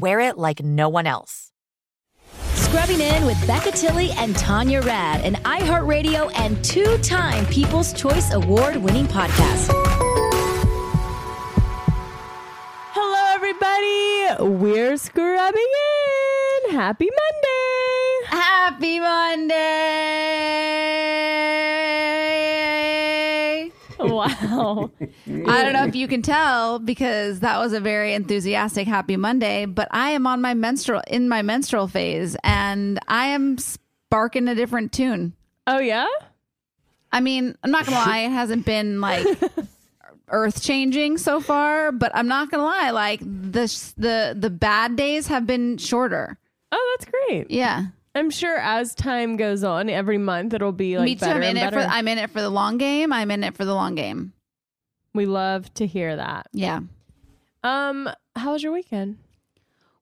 wear it like no one else. Scrubbing in with Becca Tilly and Tanya Rad, an iHeartRadio and two time People's Choice Award winning podcast. Hello, everybody. We're scrubbing in. Happy Monday. Happy Monday! Wow. I don't know if you can tell because that was a very enthusiastic happy Monday, but I am on my menstrual in my menstrual phase and I am sparking a different tune. oh, yeah? I mean, I'm not gonna lie, it hasn't been like earth changing so far, but I'm not gonna lie, like the the the bad days have been shorter. Oh, that's great. Yeah. I'm sure as time goes on, every month it'll be like Me too. better I'm in and it for. I'm in it for the long game. I'm in it for the long game. we love to hear that. Yeah. Um, how was your weekend?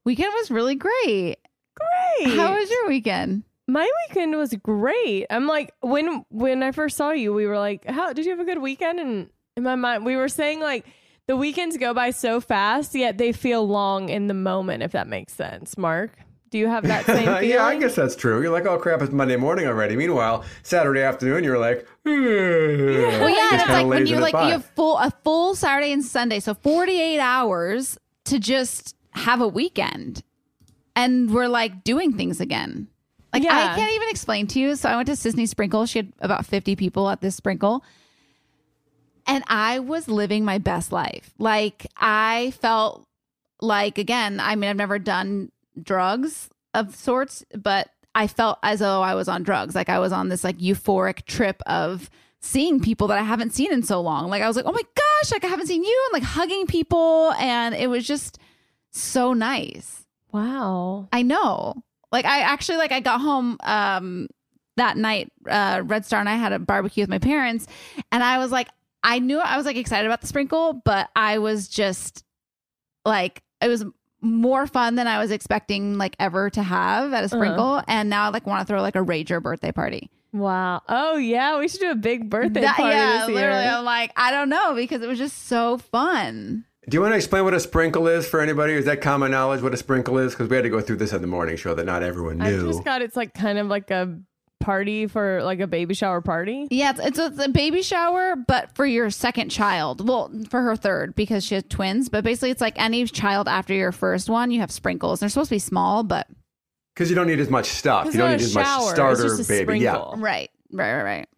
Weekend was really great. Great. How was your weekend? My weekend was great. I'm like when when I first saw you, we were like, "How did you have a good weekend?" And in my mind, we were saying like the weekends go by so fast, yet they feel long in the moment. If that makes sense, Mark. Do you have that same feeling? yeah, I guess that's true. You're like, oh crap, it's Monday morning already. Meanwhile, Saturday afternoon, you're like, eh. Well, yeah, and it's like when you like you have full a full Saturday and Sunday, so 48 hours to just have a weekend. And we're like doing things again. Like Yeah. I can't even explain to you. So I went to Sisney Sprinkle. She had about 50 people at this sprinkle. And I was living my best life. Like I felt like again, I mean I've never done drugs of sorts, but I felt as though I was on drugs. Like I was on this like euphoric trip of seeing people that I haven't seen in so long. Like I was like, "Oh my gosh, like I haven't seen you." and like hugging people and it was just so nice. Wow. I know. Like I actually like I got home um that night uh Red Star and I had a barbecue with my parents and I was like I knew I was like excited about the sprinkle, but I was just like it was more fun than I was expecting like ever to have at a uh-huh. sprinkle and now I like want to throw like a rager birthday party. Wow. Oh yeah, we should do a big birthday That- party yeah, this year. literally I'm like I don't know because it was just so fun. Do you want to explain what a sprinkle is for anybody? Is that common knowledge what a sprinkle is? Because we had to go through this on the morning show that not everyone knew. I knew. just got it's like kind of like a party for like a baby shower party? Yeah, it's, it's, it's a baby shower, but for your second child. Well, for her third because she has twins. But basically, it's like any child after your first one, you have sprinkles. They're supposed to be small, but Because you don't need as much stuff. You don't need a as much shower, it's starter just a baby. Yeah. right, right, right, right.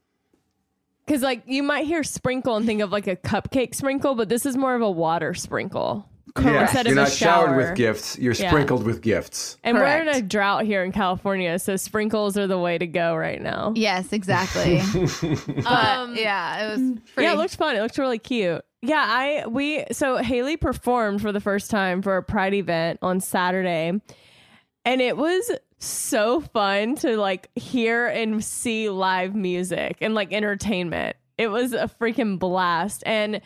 Because like you might hear sprinkle and think of like a cupcake sprinkle, but this is more of a water sprinkle. Yeah. Instead You're of a not showered with gifts. You're Yeah. sprinkled with gifts. And we're in a drought here in California, so sprinkles are the way to go right now. Yes, exactly. Um, yeah, it was pretty. Yeah, it looked fun. It looked really cute. Yeah, I we so Haley performed for the first time for a Pride event on Saturday, and it was so fun to like hear and see live music and like entertainment. It was a freaking blast, and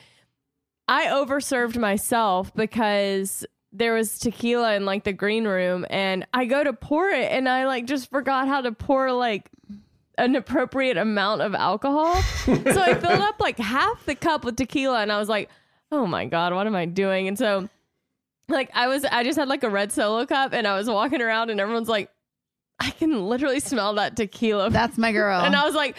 I overserved myself because there was tequila in like the green room, and I go to pour it, and I like just forgot how to pour like an appropriate amount of alcohol. so I filled up like half the cup with tequila and I was like, oh my God, what am I doing? And so like I was I just had like a red solo cup and I was walking around and everyone's like, I can literally smell that tequila. That's my girl. and I was like,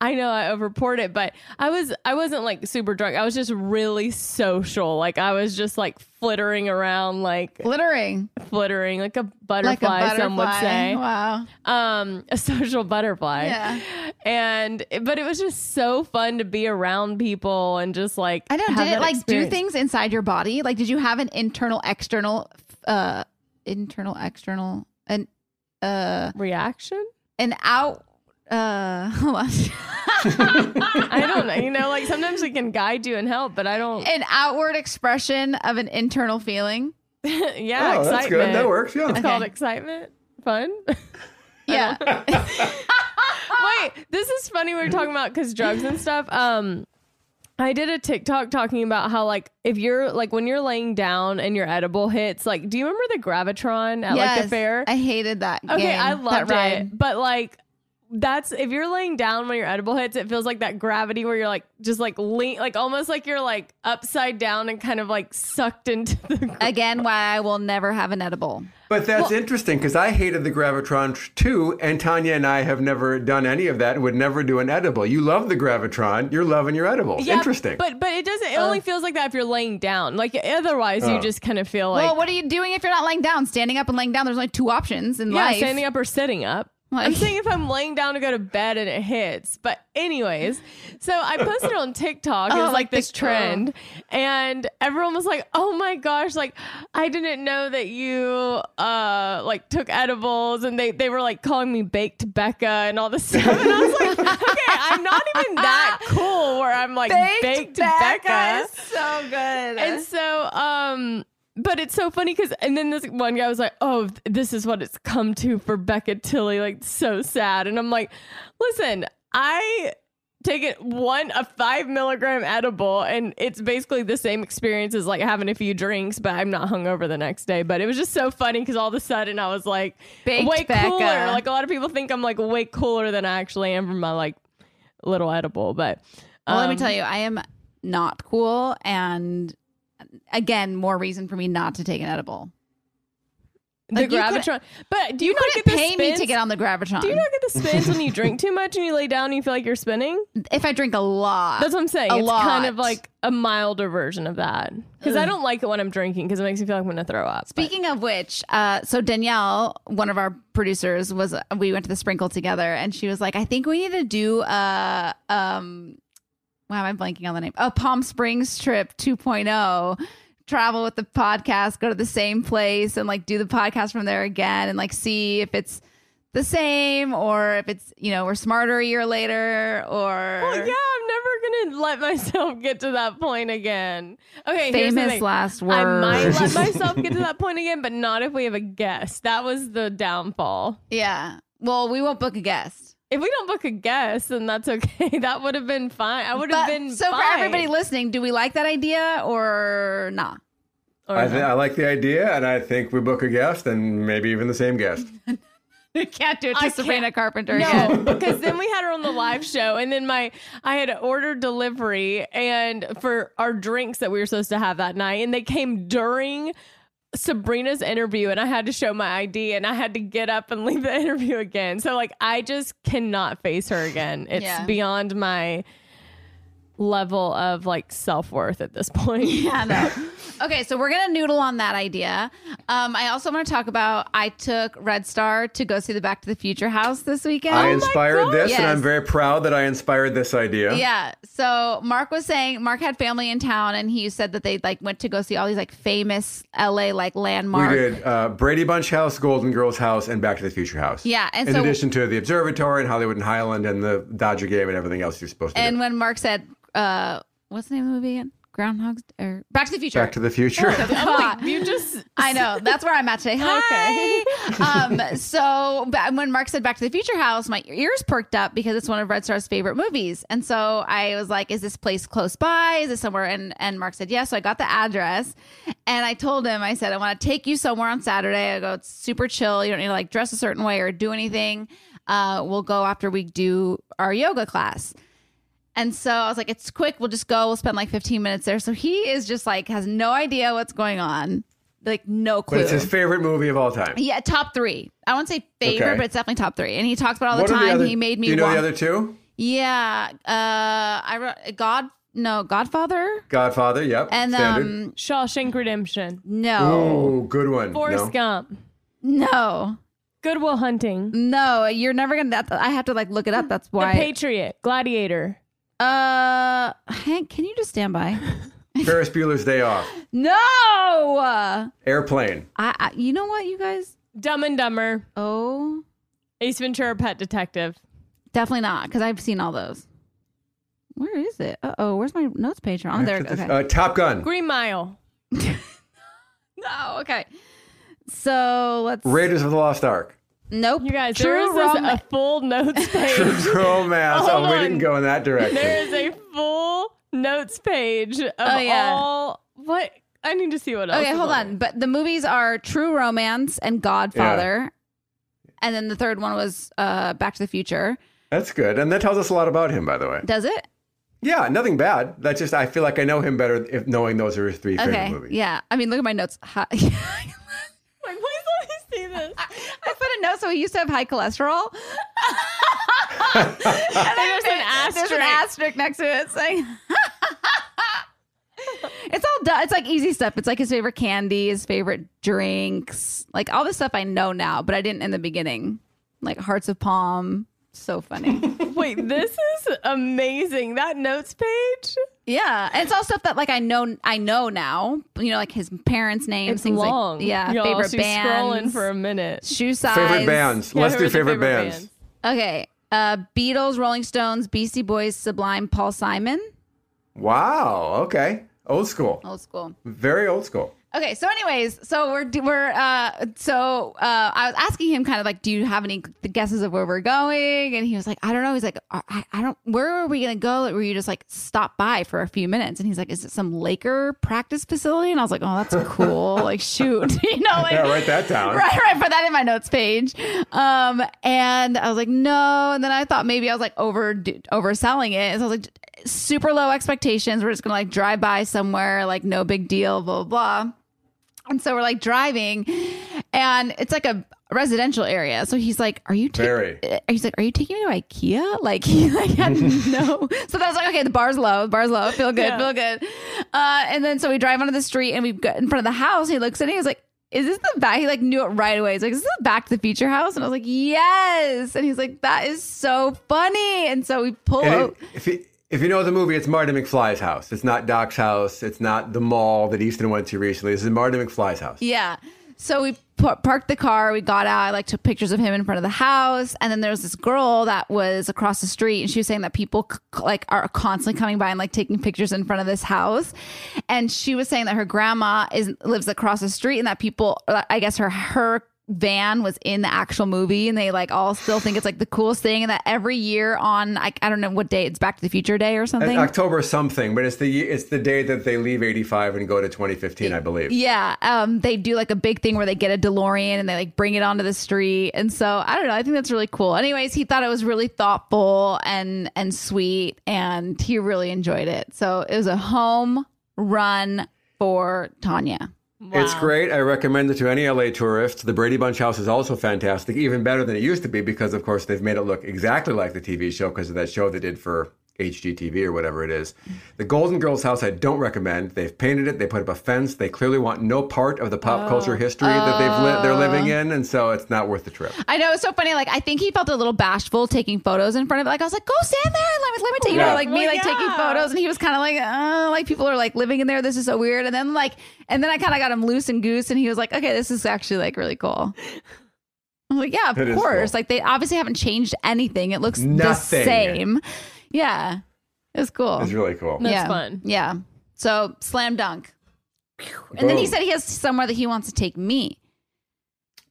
I know I overpoured it, but I was I wasn't like super drunk. I was just really social. Like I was just like flittering around, like glittering flittering, like a butterfly, like a butterfly. some would say Wow. um a social butterfly Yeah. and but it was just so fun to be around people and just like I know. Did it like do things inside your body? Like, did you have an internal, external, uh, internal, external, uh, reaction an out? Uh, hold on. i don't know you know like sometimes we can guide you and help but i don't an outward expression of an internal feeling. yeah oh, excitement that's good. That works. Yeah. it's called excitement fun Yeah. wait this is funny we are talking about because drugs and stuff um I did a TikTok talking about how like if you're like when you're laying down and your edible hits like do you remember the gravitron at like the fair I hated that. Okay, game, I loved ride. it. But like that's if you're laying down when your edible hits, it feels like that gravity where you're like just like lean like almost like you're like upside down and kind of like sucked into the Again, why I will never have an edible. But that's interesting because I hated the Gravitron too, and Tanya and I have never done any of that and would never do an edible. You love the Gravitron, you're loving your edibles. Yeah, interesting. But but it doesn't it only uh. feels like that if you're laying down. Like otherwise you Oh. just kind of feel like well, what are you doing if you're not laying down? Standing up and laying down. There's only two options in yeah, life. standing up or sitting up. I'm Like- saying if I'm laying down to go to bed and it hits. But anyways, so I posted on TikTok. It Oh, was like like this trend, and everyone was like, "Oh my gosh! Like I didn't know that you uh like took edibles." And they they were like calling me baked Becca and all this stuff. And I was like, "Okay, I'm not even that cool where I'm like baked, Becca." so good. And so, um, but it's so funny because, and then this one guy was like, "Oh, this is what it's come to for Becca Tilly." Like, so sad. And I'm like, "Listen, I take it one a five milligram edible, and it's basically the same experience as like having a few drinks, but I'm not hungover the next day." But it was just so funny because all of a sudden I was like, Baked way Becca. cooler. Like a lot of people think I'm like way cooler than I actually am from my like little edible, but. well, let me um, tell you, I am not cool, and again, more reason for me not to take an edible. the Like, gravitron. But do you, You not get the pay me to get on the gravitron. Do you not get the spins when you drink too much and you lay down and you feel like you're spinning? if I drink a lot, That's what I'm saying. A it's kind of like a milder version of that. Because I don't like it when I'm drinking because it makes me feel like I'm going to throw up. But- Speaking of which, uh, so Danielle, one of our producers, was we went to the sprinkle together, and she was like, "I think we need to do a um, wow, I'm I blanking on the name? A Palm Springs trip 2.0 Travel with the podcast, go to the same place, and like do the podcast from there again, and like see if it's the same or if it's you know we're smarter a year later or Well, yeah, I'm never going to let myself get to that point again. Okay, famous last I might let myself get to that point again, but not if we have a guest. That was the downfall. yeah. Well, we won't book a guest. If we don't book a guest, then that's okay. That would have been fine. I would have been so for everybody listening, do we like that idea or not? Or I, not. th- I like the idea, and I think we book a guest, and maybe even the same guest. We can't do it to I Sabrina can't- Carpenter No, again. because then we had her on the live show, and then my I had ordered delivery and for our drinks that we were supposed to have that night, and they came during Sabrina's interview and I had to show my ID and I had to get up and leave the interview again. So like I just cannot face her again. It's Yeah. beyond my level of like self-worth at this point. Yeah, no. Okay, so we're gonna noodle on that idea. Um, I also want to talk about. I took Red Star to go see the Back to the Future house this weekend. I inspired this, and I'm very proud that I inspired this idea. Yeah. So Mark was saying Mark had family in town, and he said that they like went to go see all these like famous LA like landmarks. We did uh, Brady Bunch House, Golden Girls House, and Back to the Future House. Yeah, and in so- addition to the observatory and Hollywood and Highland and the Dodger game and everything else you're supposed to do. And do. when Mark said, uh, "What's the name of the movie again?" Groundhog's or Back to the Future. Back to the Future. I'm like, you just I know. That's where I'm at today. Hi. um, so when Mark said Back to the Future House, my ears perked up because it's one of Red Star's favorite movies. And so I was like, is this place close by? Is this somewhere? And, and Mark said, yes. So I got the address and I told him, I said, I want to take you somewhere on Saturday. I go, it's super chill. You don't need to like dress a certain way or do anything. Uh, we'll go after we do our yoga class. And so I was like, it's quick. We'll just go. We'll spend like 15 minutes there. So he is just like, has no idea what's going on. Like, no clue. but it's his favorite movie of all time. Yeah, top three. I won't say favorite, Okay. but it's definitely top three. And he talks about it all What the are time. other- he made me Do you know want- the other two? Yeah. Uh I wrote God no, Godfather? Godfather, yep. And standard. um Shawshank Redemption, no. Oh, good one. Forrest no? Gump, No. Good Will Hunting, No, you're never gonna that I have to like look it up. That's The why Patriot, Gladiator. Uh Hank, can you just stand by? Ferris Bueller's Day Off. no I, Airplane. I you know what, you guys? Dumb and Dumber, Oh Ace Ventura, Pet Detective. definitely not, because I've seen all those. Where is it? Uh oh, where's my notes page? Oh, there. Okay. Uh, Top Gun. Green Mile. No, okay. So let's. Raiders of the Lost Ark. Nope. You guys, True there is Rom- a full notes page. True Romance. Hold oh, we didn't go in that direction. there is a full notes page of Oh, yeah. all what I need to see what else. Okay, hold on. on. But the movies are True Romance and Godfather. And then the third one was uh, Back to the Future. That's good. And that tells us a lot about him, by the way. Does it? Yeah, nothing bad. That's just, I feel like I know him better if knowing those are his three favorite movies. Yeah. I mean, look at my notes. Hi- Like, please let me see this. I put a note so he used to have high cholesterol. And there's an There's asterisk. an asterisk next to it saying. it's all done. It's like easy stuff. It's like his favorite candy, his favorite drinks, like all the stuff I know now, but I didn't in the beginning. Like Hearts of Palm. So funny. Wait, this is amazing. That notes page. yeah. And it's all stuff that like I know I know now. You know, like his parents' names, It's things long. like yeah, Y'all, favorite she's bands. scrolling for a minute. shoe size. Favorite bands. Yeah, Let's do are the favorite, bands. Okay. Uh Beatles, Rolling Stones, Beastie Boys, Sublime, Paul Simon. Wow. Okay. Old school. Old school. Very old school. Okay, so anyways, so we're we're uh so uh I was asking him kind of like, do you have any guesses of where we're going? And he was like, I don't know. He's like, I, I don't. Where are we gonna go? Like, were you just like stop by for a few minutes? And he's like, is it some Laker practice facility? And I was like, oh, that's cool. like, shoot, you know, like Yeah, write that down. Right, right. Put that in my notes page. Um, and I was like, no. And then I thought maybe I was like over overselling it. And so I was like, super low expectations. We're just gonna like drive by somewhere, like no big deal, blah blah. blah. And so we're like driving, and it's like a residential area. So he's like, "Are you ta- Very. uh, He's like, "Are you taking me to IKEA?" Like he like had no. So that was like, okay, the bar's low, the bar's low. Feel good, Yeah. feel good. Uh, and then so we drive onto the street, and we got in front of the house. He looks at it. He's like. Is this the back? He like knew it right away. He's like, "Is this the Back to the Future house?" And I was like, "Yes." And he's like, "That is so funny." And so we pull And out. it, if, you, know the movie, it's Marty McFly's house. It's not Doc's house. It's not the mall that Easton went to recently. This is Marty McFly's house. Yeah. So we pa- parked the car. We got out. I like took pictures of him in front of the house. And then there was this girl that was across the street, and she was saying that people like are constantly coming by and like taking pictures in front of this house. And she was saying that her grandma is lives across the street, and that people, uh, I guess her her van was in the actual movie, and they like all still think it's like the coolest thing. And that every year on I, I don't know what day it's Back to the Future Day or something. October something, but it's the it's the day that they leave 85 and go to 2015, I believe. Yeah, um, they do like a big thing where they get a DeLorean and they like bring it onto the street, and so I don't know. I think that's really cool. Anyways, he thought it was really thoughtful and and sweet, and he really enjoyed it. So it was a home run for Tanya. It's great. I recommend it to any LA tourists. The Brady Bunch house is also fantastic, even better than it used to be because, of course, they've made it look exactly like the TV show because of that show they did for HGTV or whatever it is. The Golden Girls house I don't recommend. They've painted it. They put up a fence. They clearly want no part of the pop culture history that they've li- they're living in, and so it's not worth the trip. I know it's so funny. Like I think he felt a little bashful taking photos in front of it. Like I was like, go stand there and let me, let me take you know, Yeah. like me Well, like taking photos, and he was kind of like, uh, like people are like living in there. This is so weird. And then like, and then I kind of got him loose and goose, and he was like, okay, this is actually like really cool. I'm like, yeah, of It is course. cool. Like they obviously haven't changed anything. It looks Nothing. the same. Yeah, it's cool. It's really cool. That's yeah. fun. Yeah. So slam dunk. And then he said he has somewhere that he wants to take me.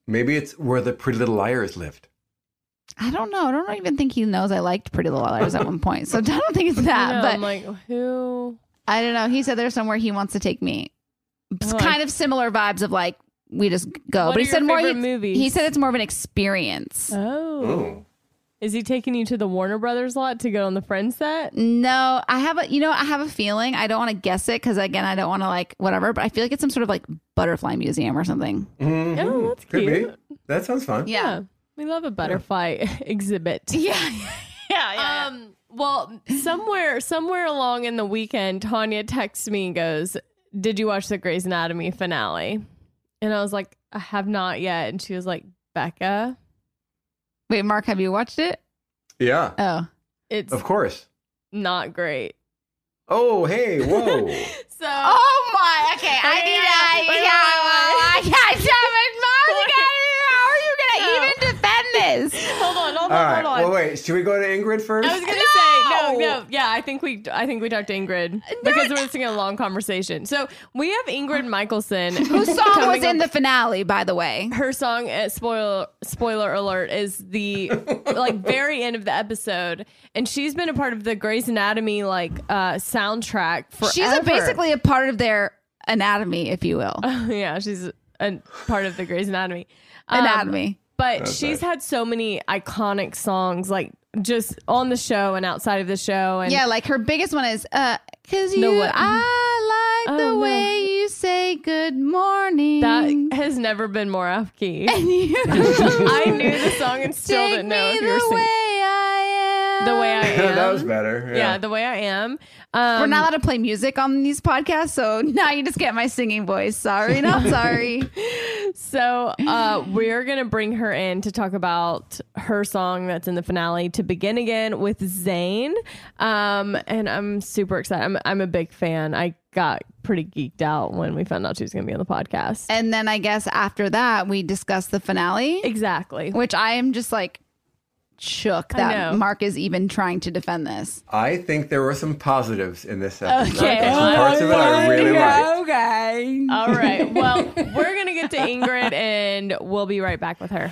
Maybe it's where the Pretty Little Liars lived. I don't know. I don't even think he knows I liked Pretty Little Liars at one point. So I don't think it's that. know, but I'm like, who? I don't know. He said there's somewhere he wants to take me. It's I like- kind of similar vibes of like we just go. What but are he said more. He, movies? he said it's more of an experience. Oh. Oh. Is he taking you to the Warner Brothers lot to go on the Friends set? No, I have a you know I have a feeling. I don't want to guess it because again I don't want to like whatever. But I feel like it's some sort of like butterfly museum or something. Mhm. Oh, that's Could cute. be. That sounds fun. Yeah. We love a butterfly exhibit. Yeah. Yeah. Yeah. Um, well, somewhere somewhere along in the weekend, Tanya texts me and goes, Did you watch the Grey's Anatomy finale? And I was like, I have not yet. And she was like, Becca, Wait, Mark, have you watched it? Yeah. Oh. it's Of course. not great. Oh, hey, whoa. So Oh my. Okay. I Wait, need. wait, I, wait, yeah. wait, well, I can't. How are you gonna No. even defend this? hold on, hold on, right. hold on. Well, wait. Should we go to Ingrid first? I was gonna No! say no, no, yeah. I think we, I think we talked to Ingrid because we're listening to a long conversation. So we have Ingrid Michaelson, Whose song was in the finale, by the way? her song uh, spoiler spoiler alert is the like very end of the episode and she's been a part of the Grey's Anatomy like uh soundtrack for She's a, basically a part of their anatomy, if you will. yeah she's a part of the Grey's Anatomy Um, Anatomy. But That's she's right. had so many iconic songs like just on the show and outside of the show and yeah, like her biggest one is uh cause No, you what- I like Oh, the no. way you say good morning. that has never been more off key and you I knew the song and still take didn't know me if the you were singing way I am. The way I am that was better. Yeah. yeah the way I am um, We're not allowed to play music on these podcasts, so now you just get my singing voice. Sorry, not sorry. So uh, we're gonna bring her in to talk about her song that's in the finale to begin again with Zayn, um, and I'm super excited. I'm I'm a big fan. I got pretty geeked out when we found out she was gonna be on the podcast. and then I guess after that, we discuss the finale, exactly. which I am just like shook that. Mark is even trying to defend this. I think there were some positives in this episode. Okay. Some parts of it I really liked. Okay. All right. Well, we're gonna get to Ingrid, and we'll be right back with her.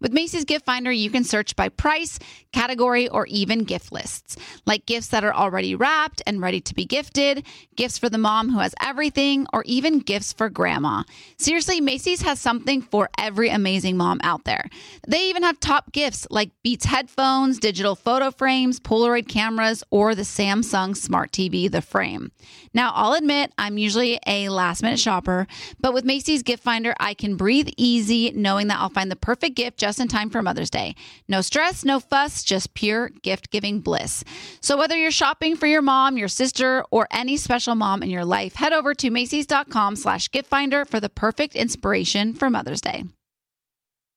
With Macy's Gift Finder, you can search by price, category, or even gift lists, like gifts that are already wrapped and ready to be gifted, gifts for the mom who has everything, or even gifts for grandma. Seriously, Macy's has something for every amazing mom out there. They even have top gifts like Beats headphones, digital photo frames, Polaroid cameras, or the Samsung Smart TV, the frame. Now, I'll admit I'm usually a last minute shopper, but with Macy's Gift Finder, I can breathe easy knowing that I'll find the perfect gift just in time for Mother's Day. No stress, no fuss, just pure gift giving bliss. So, whether you're shopping for your mom, your sister, or any special mom in your life, head over to Macy's.com slash gift finder for the perfect inspiration for Mother's Day.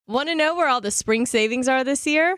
Want to know where all the spring savings are this year?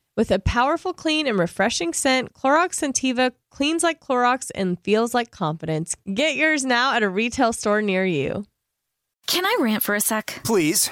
With a powerful, clean, and refreshing scent, Clorox Scentiva cleans like Clorox and feels like confidence. Get yours now at a retail store near you. Can I rant for a sec? Please.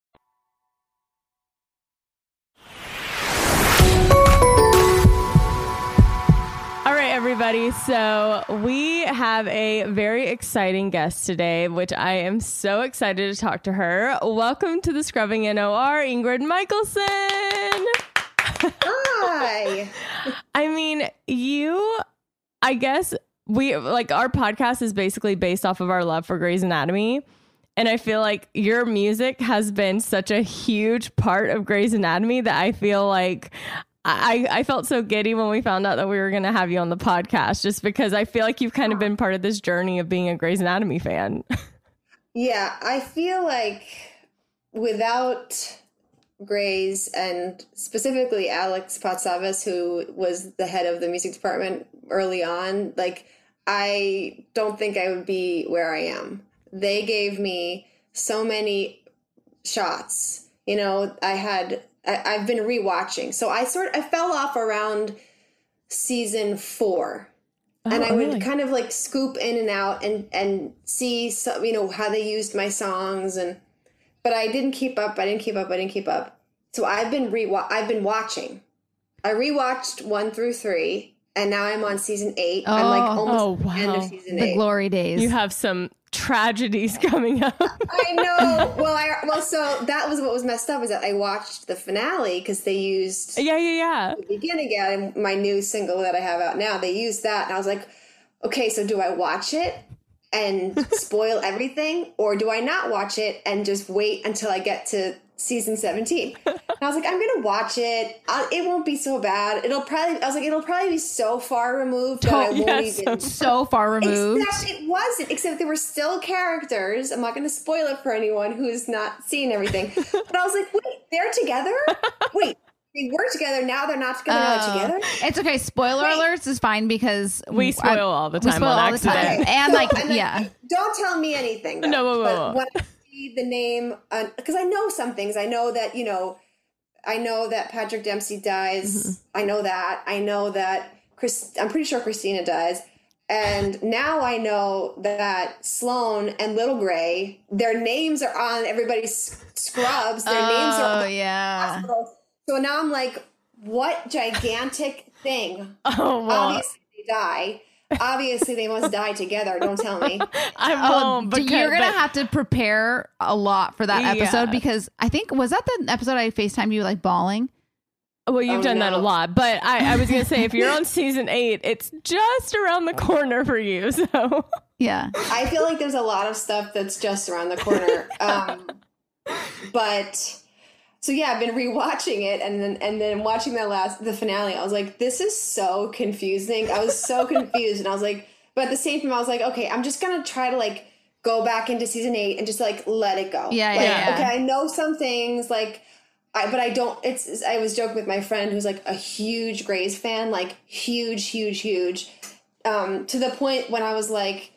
Everybody. So we have a very exciting guest today, which I am so excited to talk to her. Welcome to the Scrubbing NOR, Ingrid Michaelson. Hi. I mean, you, I guess we like our podcast is basically based off of our love for Grey's Anatomy. And I feel like your music has been such a huge part of Grey's Anatomy that I feel like I, I felt so giddy when we found out that we were going to have you on the podcast, just because I feel like you've kind of been part of this journey of being a Grey's Anatomy fan. Yeah, I feel like without Grey's and specifically Alex Patsavas, who was the head of the music department early on, like I don't think I would be where I am. They gave me so many shots. You know, I had I, I've been rewatching, so I sort I fell off around season four oh, and Oh, I would really? kind of like scoop in and out and and see some you know how they used my songs and but I didn't keep up. I didn't keep up. I didn't keep up. So I've been re I've been watching. I rewatched one through three, and now I'm on season eight. I'm like Oh, almost oh, at the end wow. of season The eight. glory days. you have some tragedies coming up. I know. Well, I well, so that was what was messed up is that I watched the finale because they used yeah, yeah, yeah. begin again my new single that i have out now they used that and i was like okay so do i watch it and spoil everything or do i not watch it and just wait until i get to season 17 and i was like i'm gonna watch it i it won't be so bad it'll probably i was like it'll probably be so far removed that i won't yes. even so far removed. Except it wasn't, except there were still characters. I'm not going to spoil it for anyone who's not seen everything. but I was like, wait, they're together? wait, they were together. Now they're not together. Now Oh. they're together? It's okay. Spoiler Wait. alerts is fine because We spoil all the we time spoil on all the time. accident. and So- like and then- yeah. Don't tell me anything. Though, No, whoa, whoa, but whoa. See the name, because I know some things. I know that, you know, I know that Patrick Dempsey dies. Mm-hmm. I know that. I know that Chris, I'm pretty sure Christina dies. And now I know that Sloan and Little Grey, their names are on everybody's scrubs. Their names are Oh on yeah. hospitals. So now I'm like, what gigantic thing? Oh, well, Obviously they die. Obviously they must die together. Don't tell me. I Oh, won't. because- you're gonna but- have to prepare a lot for that Yeah. episode because I think was that the episode I Facetime you like bawling. Well, you've Oh, done that a lot, but I, I was gonna say if you're on season eight, it's just around the corner for you. So Yeah. I feel like there's a lot of stuff that's just around the corner. Um, but so yeah, I've been rewatching it and then and then watching the last the finale. I was like, this is so confusing. I was so confused, and I was like, but at the same time, I was like, okay, I'm just gonna try to like go back into season eight and just like let it go. Yeah, Like, yeah, yeah. Okay, I know some things like. I, but I don't. It's. I was joking with my friend who's like a huge Grey's fan, like huge, huge, huge, um, to the point when I was like,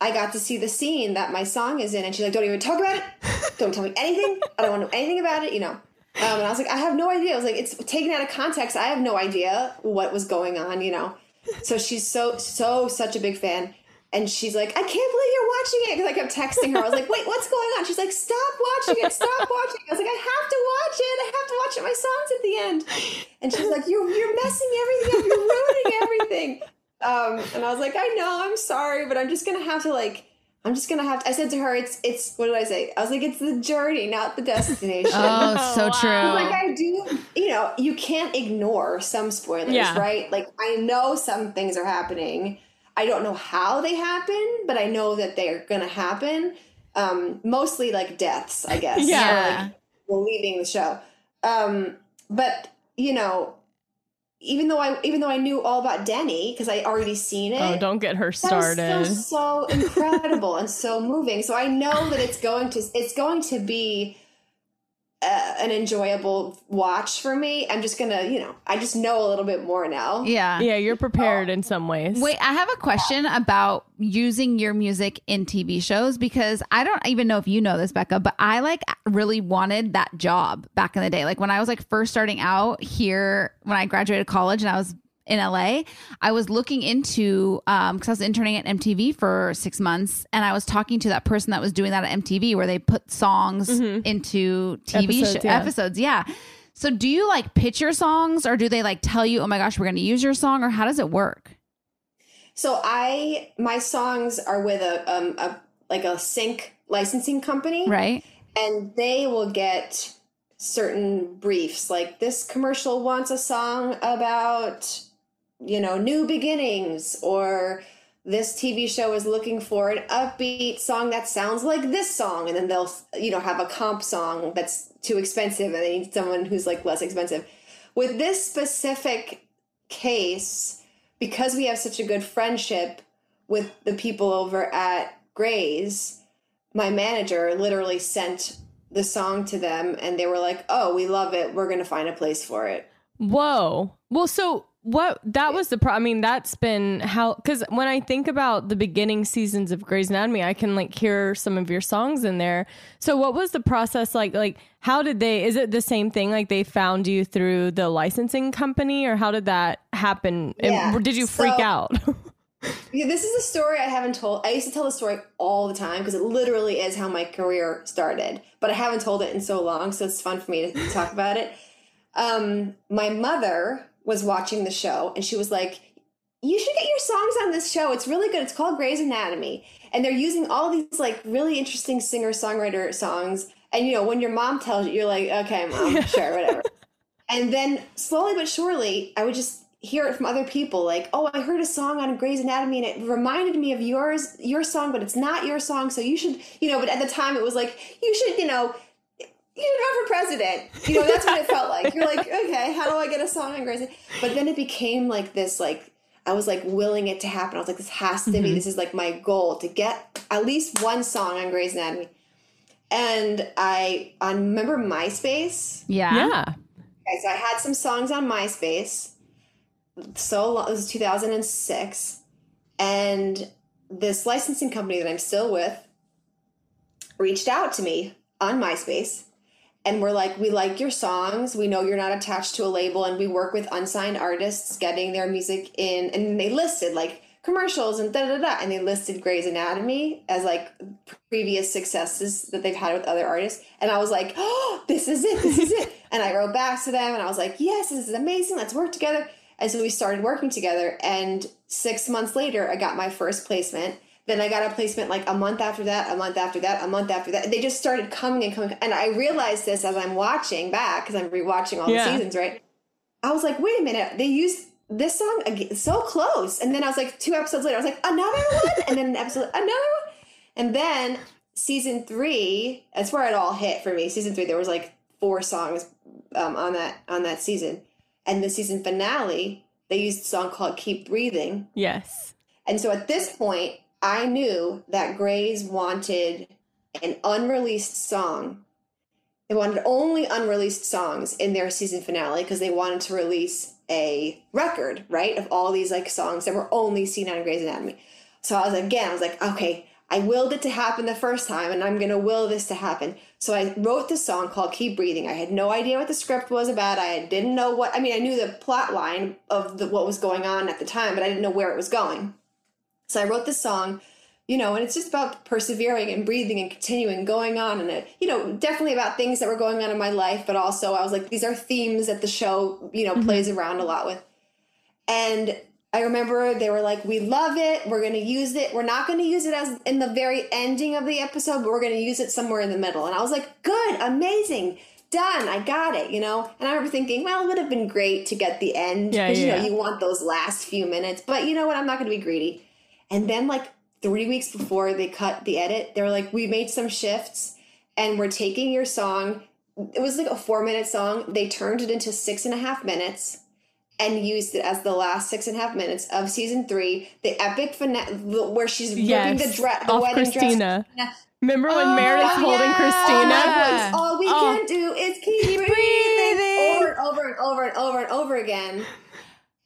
I got to see the scene that my song is in, and she's like, "Don't even talk about it. Don't tell me anything. I don't want to know anything about it." You know. Um, and I was like, "I have no idea." I was like, "It's taken out of context. I have no idea what was going on." You know. So she's so so such a big fan, and she's like, "I can't believe you're watching it." Because I kept texting her. I was like, "Wait, what's going on?" She's like, "Stop watching it. Stop watching." it. I was like, "I have to watch it. I have to watch it. My song's at the end." And she's like, "You're you're messing everything up. You're ruining everything." Um, and I was like, I know, I'm sorry, but I'm just gonna have to like, I'm just gonna have to. I said to her, it's it's what did I say? I was like, it's the journey, not the destination. Oh, so true. Like I do, you know, you can't ignore some spoilers, Yeah. right? Like I know some things are happening. I don't know how they happen, but I know that they're gonna happen. Um, mostly like deaths, I guess. Yeah. Or, like, leaving the show. Um, but you know, even though I even though I knew all about Denny because I already seen oh, it. oh, don't get her that started. so incredible and so moving. So I know that it's going to it's going to be uh, an enjoyable watch for me. I'm just gonna, you know, I just know a little bit more now. Yeah. yeah, you're prepared in some ways. Wait, I have a question about using your music in TV shows because I don't even know if you know this, Becca, but I like really wanted that job back in the day. Like when I was like first starting out here, when I graduated college and I was in LA, I was looking into um because I was interning at MTV for six months and I was talking to that person that was doing that at MTV where they put songs into TV Episodes, sho- yeah. episodes. Yeah. So do you like pitch your songs or do they like tell you, oh my gosh, we're gonna use your song or how does it work? So I my songs are with a um a like a sync licensing company. Right. and they will get certain briefs like this commercial wants a song about you know new beginnings or this tv show is looking for an upbeat song that sounds like this song and then they'll you know have a comp song that's too expensive and they need someone who's like less expensive with this specific case because we have such a good friendship with the people over at Grey's, my manager literally sent the song to them and they were like, "Oh, we love it. We're going to find a place for it." Whoa. Well, so what? That was the pro. I mean, that's been how. Because when I think about the beginning seasons of Grey's Anatomy, I can like hear some of your songs in there. So, what was the process like? Like, how did they? Is it the same thing? Like, they found you through the licensing company, or how did that happen? And Yeah. did you freak So- out? Yeah, this is a story I haven't told. I used to tell the story all the time because it literally is how my career started, but I haven't told it in so long, so it's fun for me to talk about it. Um, my mother was watching the show and she was like, "You should get your songs on this show. It's really good. It's called Grey's Anatomy, and they're using all these like really interesting singer songwriter songs." And you know, when your mom tells you, you're like, "Okay, mom, sure, whatever." And then slowly but surely, I would just hear it from other people like, oh, I heard a song on Grey's Anatomy and it reminded me of yours, your song, but it's not your song. So you should, you know, but at the time it was like, you should, you know, you should run for president. You know, that's what it felt like. You're like, okay, how do I get a song on Grey's Anatomy? But then it became like this, like, I was like willing it to happen. I was like, this has to be, mm-hmm. this is like my goal to get at least one song on Grey's Anatomy. And I, on remember MySpace? Yeah. yeah. Okay, so I had some songs on MySpace. So long, it was 2006. And this licensing company that I'm still with reached out to me on MySpace and we're like, we like your songs. We know you're not attached to a label, and we work with unsigned artists getting their music in. And they listed like commercials and da da da, and they listed Grey's Anatomy as like previous successes that they've had with other artists. And I was like, oh, this is it, this is it. and I wrote back to them, and I was like, yes, this is amazing. Let's work together. And so we started working together. And six months later, I got my first placement. Then I got a placement like a month after that, a month after that, a month after that. They just started coming and coming. And I realized this as I'm watching back because I'm rewatching all Yeah. the seasons, right? I was like, wait a minute, they used this song again, so close. And then I was like, two episodes later, I was like, another one? and then an episode, another one? And then season three, that's where it all hit for me. Season three, there was like four songs um, on that on that season. And the season finale, they used a song called Keep Breathing. Yes. And so at this point, I knew that Grey's wanted an unreleased song. They wanted only unreleased songs in their season finale because they wanted to release a record, right, of all these like songs that were only seen on Grey's Anatomy. So I was like, again, I was like, okay, I willed it to happen the first time, and I'm gonna will this to happen. So I wrote this song called "Keep Breathing." I had no idea what the script was about. I didn't know what. I mean, I knew the plot line of the, what was going on at the time, but I didn't know where it was going. So I wrote this song, you know, and it's just about persevering and breathing and continuing, going on, and it, you know, definitely about things that were going on in my life, but also I was like, these are themes that the show, you know, mm-hmm. plays around a lot with. And I remember they were like, "We love it. We're going to use it. We're not going to use it as in the very ending of the episode, but we're going to use it somewhere in the middle." And I was like, "Good, amazing, done. I got it." You know. And I remember thinking, "Well, it would have been great to get the end Yeah, because you know yeah. you want those last few minutes." But you know what? I'm not going to be greedy. And then like three weeks before they cut the edit, they were like, "We made some shifts, and we're taking your song." It was like a four minute song. They turned it into six and a half minutes and used it as the last six and a half minutes of season three, the epic finale where she's ripping the dress, the Off wedding Cristina. dress. Remember when Oh, Meredith's holding yeah. Cristina? Yeah. All we Oh. can do is keep breathing, over and over and over and over and over again.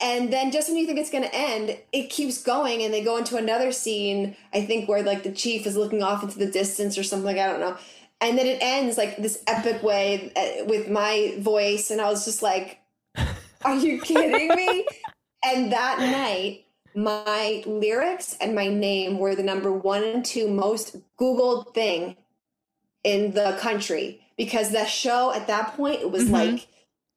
And then just when you think it's going to end, it keeps going, and they go into another scene. I think where like the chief is looking off into the distance or something. I don't know. And then it ends like this epic way uh, with my voice, and I was just like, "Are you kidding me?" and that night, my lyrics and my name were the number one and two most Googled thing in the country because the show at that point it was Mhm. like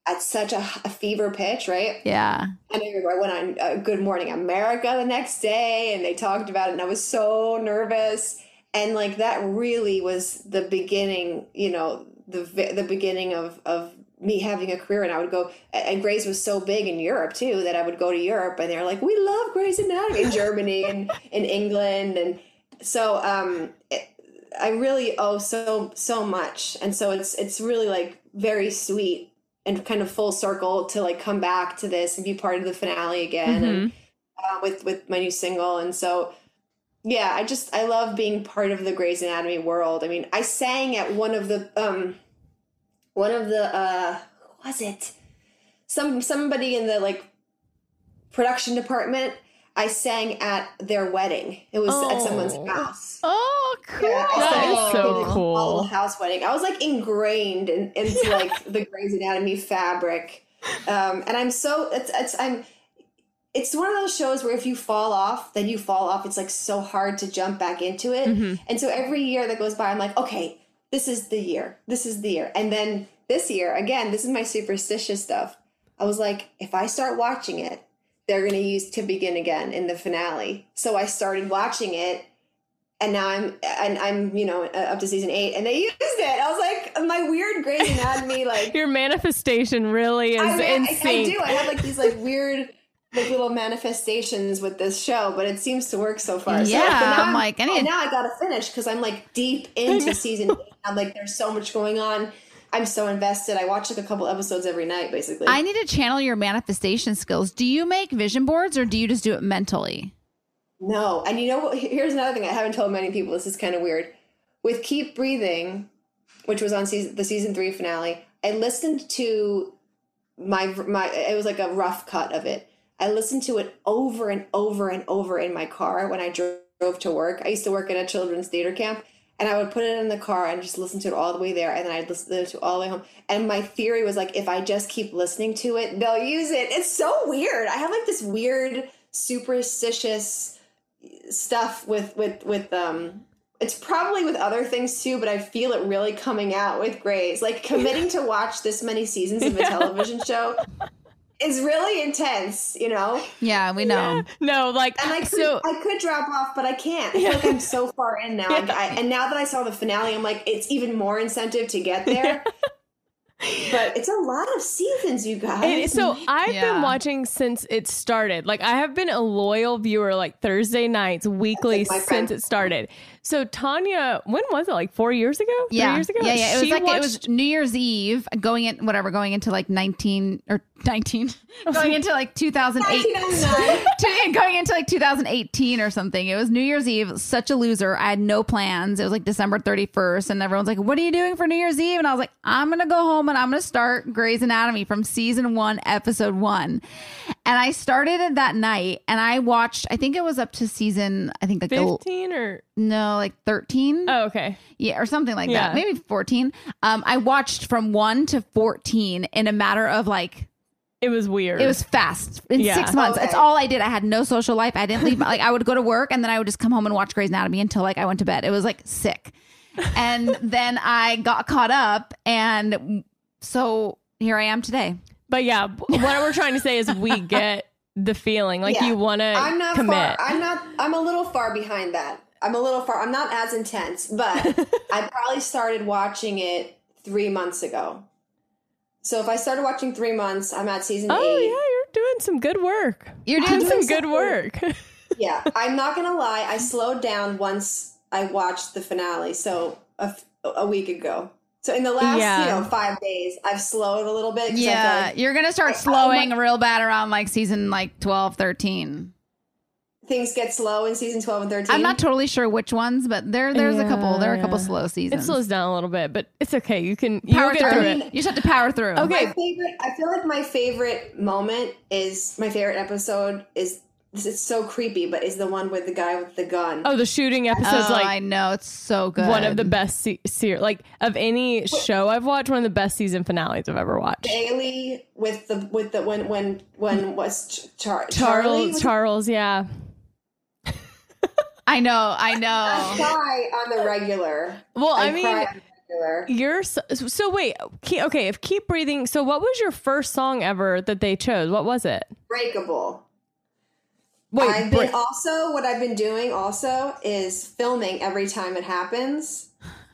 at such a, a fever pitch, right? Yeah. And I remember I went on uh, Good Morning America the next day and they talked about it and I was so nervous. And like that really was the beginning, you know, the the beginning of of me having a career and I would go and Grey's was so big in Europe too that I would go to Europe and they're like, We love Grey's Anatomy in Germany and in England and so um it, I really owe so so much. And so it's it's really like very sweet and kind of full circle to like come back to this and be part of the finale again and uh, with with my new single. And so yeah i just i love being part of the Grey's anatomy world. I mean i sang at one of the um one of the uh who was it? Some somebody in the like production department i sang at their wedding it was at someone's Oh. house Oh, cool. yeah, I sang at so cool. house wedding. I was like ingrained in, into like the Grey's Anatomy fabric, um, and I'm so it's it's I'm. It's one of those shows where if you fall off, then you fall off. It's like so hard to jump back into it. Mm-hmm. And so every year that goes by, I'm like, okay, this is the year. This is the year. And then this year, again, this is my superstitious stuff. I was like, if I start watching it, they're going to use to begin again in the finale. So I started watching it and now I'm and I'm you know uh, up to season eight, and they used it. I was like, my weird Grey's Anatomy, like Your manifestation really is I, in I, I do. I have like these like weird like little manifestations with this show, but it seems to work so far. So, Yeah, but now I'm like, I need- oh, now I gotta finish because I'm like deep into season. eight. I'm like, there's so much going on. I'm so invested. I watch like a couple episodes every night, basically. I need to channel your manifestation skills. Do you make vision boards or do you just do it mentally? No. And you know what? Here's another thing I haven't told many people. This is kind of weird. With Keep Breathing, which was on season, the season three finale, I listened to my my. It was like a rough cut of it. I listened to it over and over and over in my car when I drove to work. I used to work at a children's theater camp. And I would put it in the car and just listen to it all the way there, and then I'd listen to it all the way home. And my theory was like, if I just keep listening to it, they'll use it. It's so weird. I have like this weird superstitious stuff with with with um it's probably with other things too but i feel it really coming out with Grey's like committing to watch this many seasons of a television show is really intense, you know. Yeah, we know. No, like And I could, so. I could drop off, but I can't. I feel like I'm so far in now. And, I, and now that I saw the finale, I'm like, it's even more incentive to get there. but it's a lot of seasons, you guys. And so I've Yeah. been watching since it started. Like I have been a loyal viewer, like Thursday nights, weekly Like my friend. since it started. So Tanya, when was it? Like four years ago? Three Yeah, years ago? yeah, yeah. It was She like it was New Year's Eve, going in whatever, going into like nineteen or nineteen, going into like two thousand eight, oh going into like two thousand eighteen or something. It was New Year's Eve. Such a loser. I had no plans. It was like December thirty first, and everyone's like, "What are you doing for New Year's Eve?" And I was like, "I'm gonna go home and I'm gonna start Grey's Anatomy from season one, episode one." And I started it that night, and I watched. I think it was up to season. I think like the, fifteen or no, like thirteen. oh, okay. Yeah, or something like Yeah. that. Maybe 14. Um, I watched from 1 to 14 in a matter of like It was weird. it was fast. In Yeah. 6 months. Okay. That's all I did. I had no social life. I didn't leave like I would go to work and then I would just come home and watch Grey's Anatomy until like I went to bed. It was like sick. And then I got caught up and so here I am today. But yeah, what we're trying to say is we get the feeling like Yeah. you want to I'm not commit. far. I'm not. I'm a little far behind that. I'm a little far. I'm not as intense, but I probably started watching it three months ago. So if I started watching three months, I'm at season oh eight. yeah, you're doing some good work. You're doing doing some some good good work. yeah, I'm not gonna lie. I slowed down once I watched the finale. So a week ago. So in the last Yeah. you know five days, I've slowed a little bit. Yeah, like you're going to start I- I- slowing real bad around like season like 12, 13. things get slow in season twelve and thirteen. I'm not totally sure which ones, but there there's a couple. There are a couple Yeah. slow seasons. it slows down a little bit, but it's okay. You can you'll power get through through it. it. You just have to power through. Okay. My favorite. I feel like my favorite moment is my favorite episode is. This is so creepy, but is the one with the guy with the gun. Oh, the shooting episode's Oh, like I know it's so good. one of the best se- ser- like of any show I've watched. One of the best season finales I've ever watched. Bailey with the with the when when when was Char- Charles, was Charles, yeah. I know, I I know. cry on the regular. Well, I, I, mean, cry on the regular. you're so, so wait. Keep, okay, if keep breathing. So, what was your first song ever that they chose? What was it? Breakable. Wait, I've Bra- been also what I've been doing also is filming every time it happens,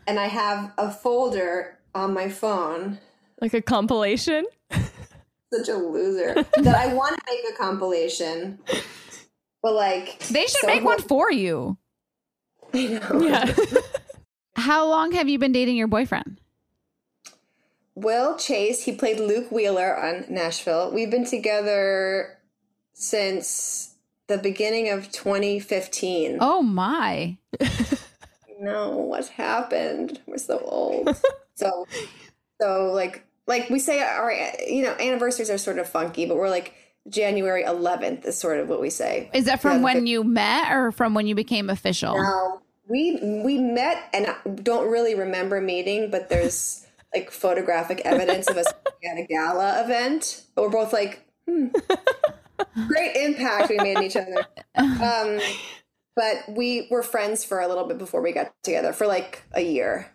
and I have a folder on my phone. like a compilation. Such a loser that I want to make a compilation, but like They should so make one for you. I know. Yeah. How long have you been dating your boyfriend? Will Chase, he played Luke Wheeler on Nashville. We've been together since the beginning of 2015. Oh my. No, what happened? We're so old. so, so like, like we say, our you know anniversaries are sort of funky, but we're like January 11th is sort of what we say. Is that from Yeah, when the- you met or from when you became official? No, we we met and I don't really remember meeting, but there's like photographic evidence of us at a gala event. But we're both like, hmm, great impact we made on each other. Um, but we were friends for a little bit before we got together for like a year.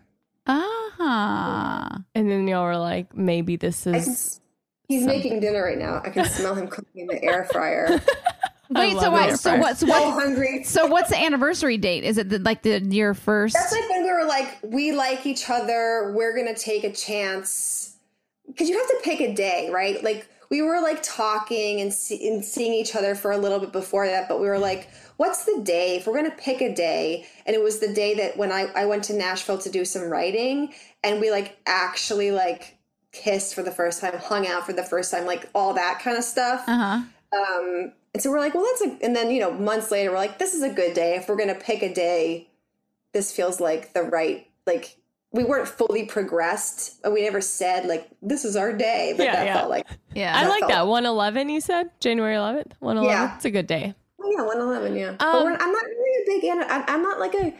Ah. and then y'all were like, maybe this I can, is. s- he's making dinner right now. I can smell him cooking in the air fryer. Wait, so what? So fryer. what's So what? hungry. So what's the anniversary date? Is it the, like the year first? That's like when we were like, we like each other. We're gonna take a chance because you have to pick a day, right? Like we were like talking and, see, and seeing each other for a little bit before that, but we were like, what's the day? If we're gonna pick a day, and it was the day that when I I went to Nashville to do some writing, and we like actually like kissed for the first time, hung out for the first time, like all that kind of stuff. Uh huh. Um, and so we're like, well, that's a, and then, you know, months later, we're like, this is a good day. If we're going to pick a day, this feels like the right, like, we weren't fully progressed. and We never said, like, this is our day. But Yeah, that yeah. felt like, Yeah. I like felt- that. 111, you said? January 11th? 111? Yeah. It's a good day. oh, yeah, 111, yeah. but Um, we're, I'm not really a big, an- I'm, I'm not like a,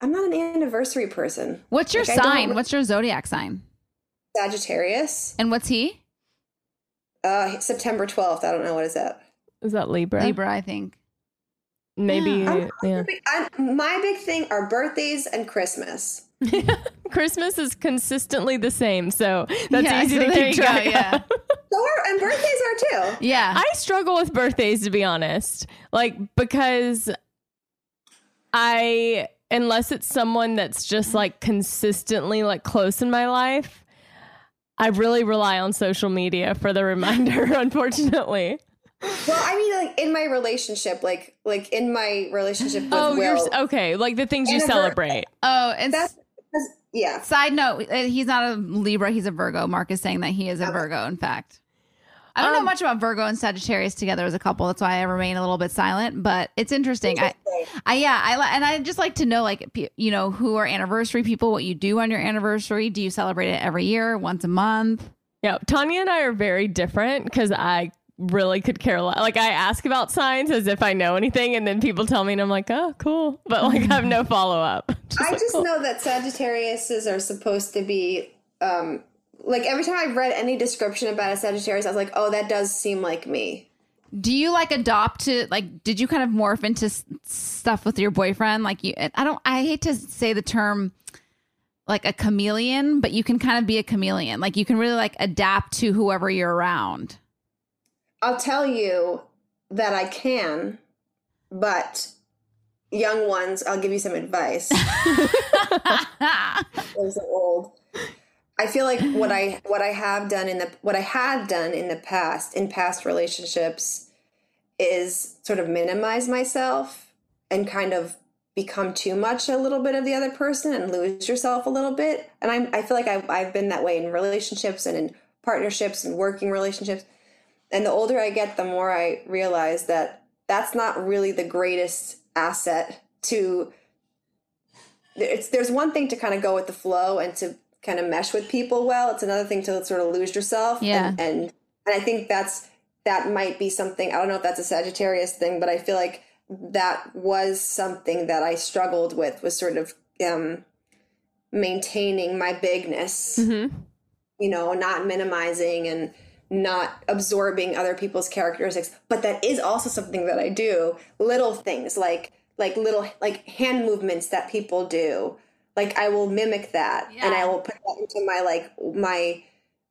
I'm not an anniversary person. What's your Like, I don't- sign? What's your zodiac sign? Sagittarius, And what's he? uh, September 12th. I don't know. What is that? Is that Libra? Libra, I think. Maybe. Yeah. I'm, Yeah. I'm, my big thing are birthdays and Christmas. Christmas is consistently the same, so that's Yeah, easy so to keep you go, track yeah. of. So are, and birthdays are too. Yeah. I struggle with birthdays to be honest. Like because I unless it's someone that's just like consistently like close in my life, I really rely on social media for the reminder, unfortunately. Well, I mean, like in my relationship, like like in my relationship with Oh, Will, s- okay. Like the things you And a celebrate. oh, and that's that's- yeah. side note, uh, he's not a Libra, he's a Virgo. Mark is saying that he is a Virgo, in fact. I don't know Um, much about Virgo and Sagittarius together as a couple. That's why I remain a little bit silent, but it's interesting. I, I yeah, I and I just like to know like you know who are anniversary people, what you do on your anniversary. Do you celebrate it every year, once a month? Yeah, Tanya and I are very different because I really could care less. Like I ask about signs as if I know anything, and then people tell me, and I'm like, oh, cool, but like I have no follow up. I just know that Sagittariuses are supposed to be um like every time I've read any description about a Sagittarius, I was like, oh, that does seem like me. Do you like adopt to like? Did you kind of morph into s- stuff with your boyfriend? Like you, I don't. I hate to say the term like a chameleon, but you can kind of be a chameleon. Like you can really like adapt to whoever you're around. I'll tell you that I can, but young ones, I'll give you some advice. Those are old. I feel like what I what I have done in the what I had done in the past in past relationships is sort of minimize myself and kind of become too much a little bit of the other person and lose yourself a little bit. And I'm I feel like I've I've been that way in relationships and in partnerships and working relationships. And the older I get, the more I realize that that's not really the greatest asset to it's there's one thing to kind of go with the flow and to kind of mesh with people well it's another thing to sort of lose yourself Yeah. and and, and i think that's that might be something i don't know if that's a sagittarius thing but i feel like that was something that i struggled with was sort of um maintaining my bigness Mm-hmm. you know not minimizing and not absorbing other people's characteristics but that is also something that i do. Little things like like little like hand movements that people do. Like i will mimic that and i will put that into my like my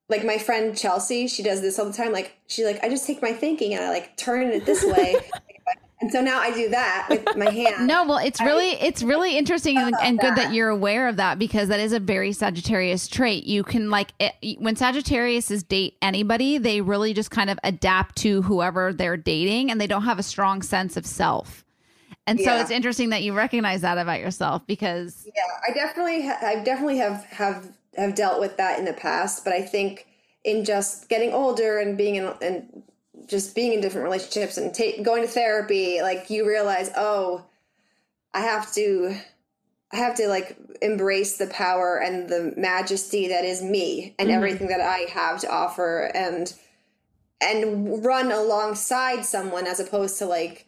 like my friend chelsea she does this all the time like she like i just take my thinking and i like turn it this way and so now i do that with my hand No, well, it's really it's really interesting and, oh, and good that you're aware of that because that is a very Sagittarius trait. You can like it, when Sagittarius is date anybody, they really just kind of adapt to whoever they're dating, and they don't have a strong sense of self. And so Yeah. it's interesting that you recognize that about yourself because Yeah, I definitely, ha- I definitely have have have dealt with that in the past, but I think in just getting older and being in and just being in different relationships and ta- going to therapy, like you realize, oh, I have to, I have to like embrace the power and the majesty that is me and mm-hmm. everything that I have to offer, and and run alongside someone as opposed to like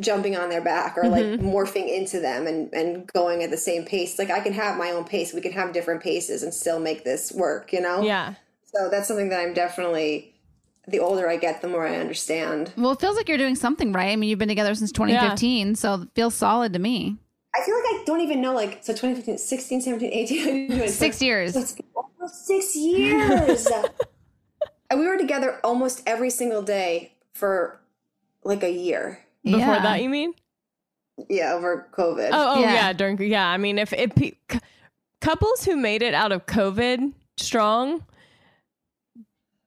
jumping on their back or like mm-hmm. morphing into them and and going at the same pace. Like i can have my own pace. We can have different paces and still make this work you know? Yeah. so that's something that i'm definitely the older i get the more i understand well, it feels like you're doing something right. I mean, you've been together since 2015, so it feels solid to me. i feel like i don't even know like so 2015 16 17 18 19, Six years. so it's almost six years and we were together almost every single day for like a year Before Yeah. that, you mean? yeah over covid Oh, oh Yeah. yeah. During yeah, I mean, if if pe- c- couples who made it out of COVID strong,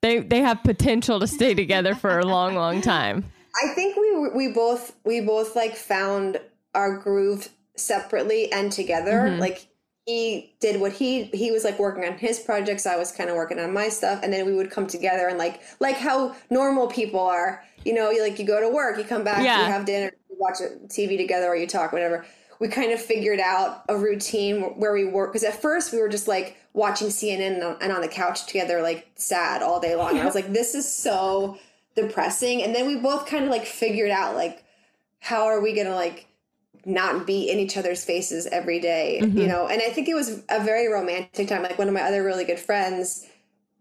they they have potential to stay together for a long, long time. I think we we both we both like found our groove separately and together. Mhm. Like he did what he he was like working on his projects, I was kind of working on my stuff, and then we would come together and like like how normal people are. You know, you like you go to work, you come back, Yeah. you have dinner, you watch a TV together, or you talk, whatever. We kind of figured out a routine where we work because at first we were just like watching CNN and on- the couch together, like sad all day long. And I was like, this is so depressing. And then we both kind of like figured out like how are we gonna like not be in each other's faces every day, you mm-hmm. know? And I think it was a very romantic time. Like one of my other really good friends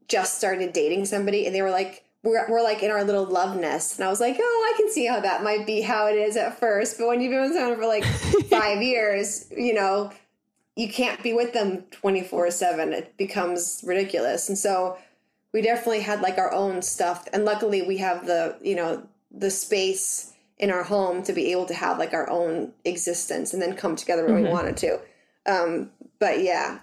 just started dating somebody and they were like we're, we're like in our little love nest and i was like oh i can see how that might be how it is at first but when you've been with someone for like five years you know you can't be with them 24 7 it becomes ridiculous. And so we definitely had like our own stuff. And luckily we have the you know the space in our home to be able to have like our own existence and then come together when Mhm. we wanted to. Um but yeah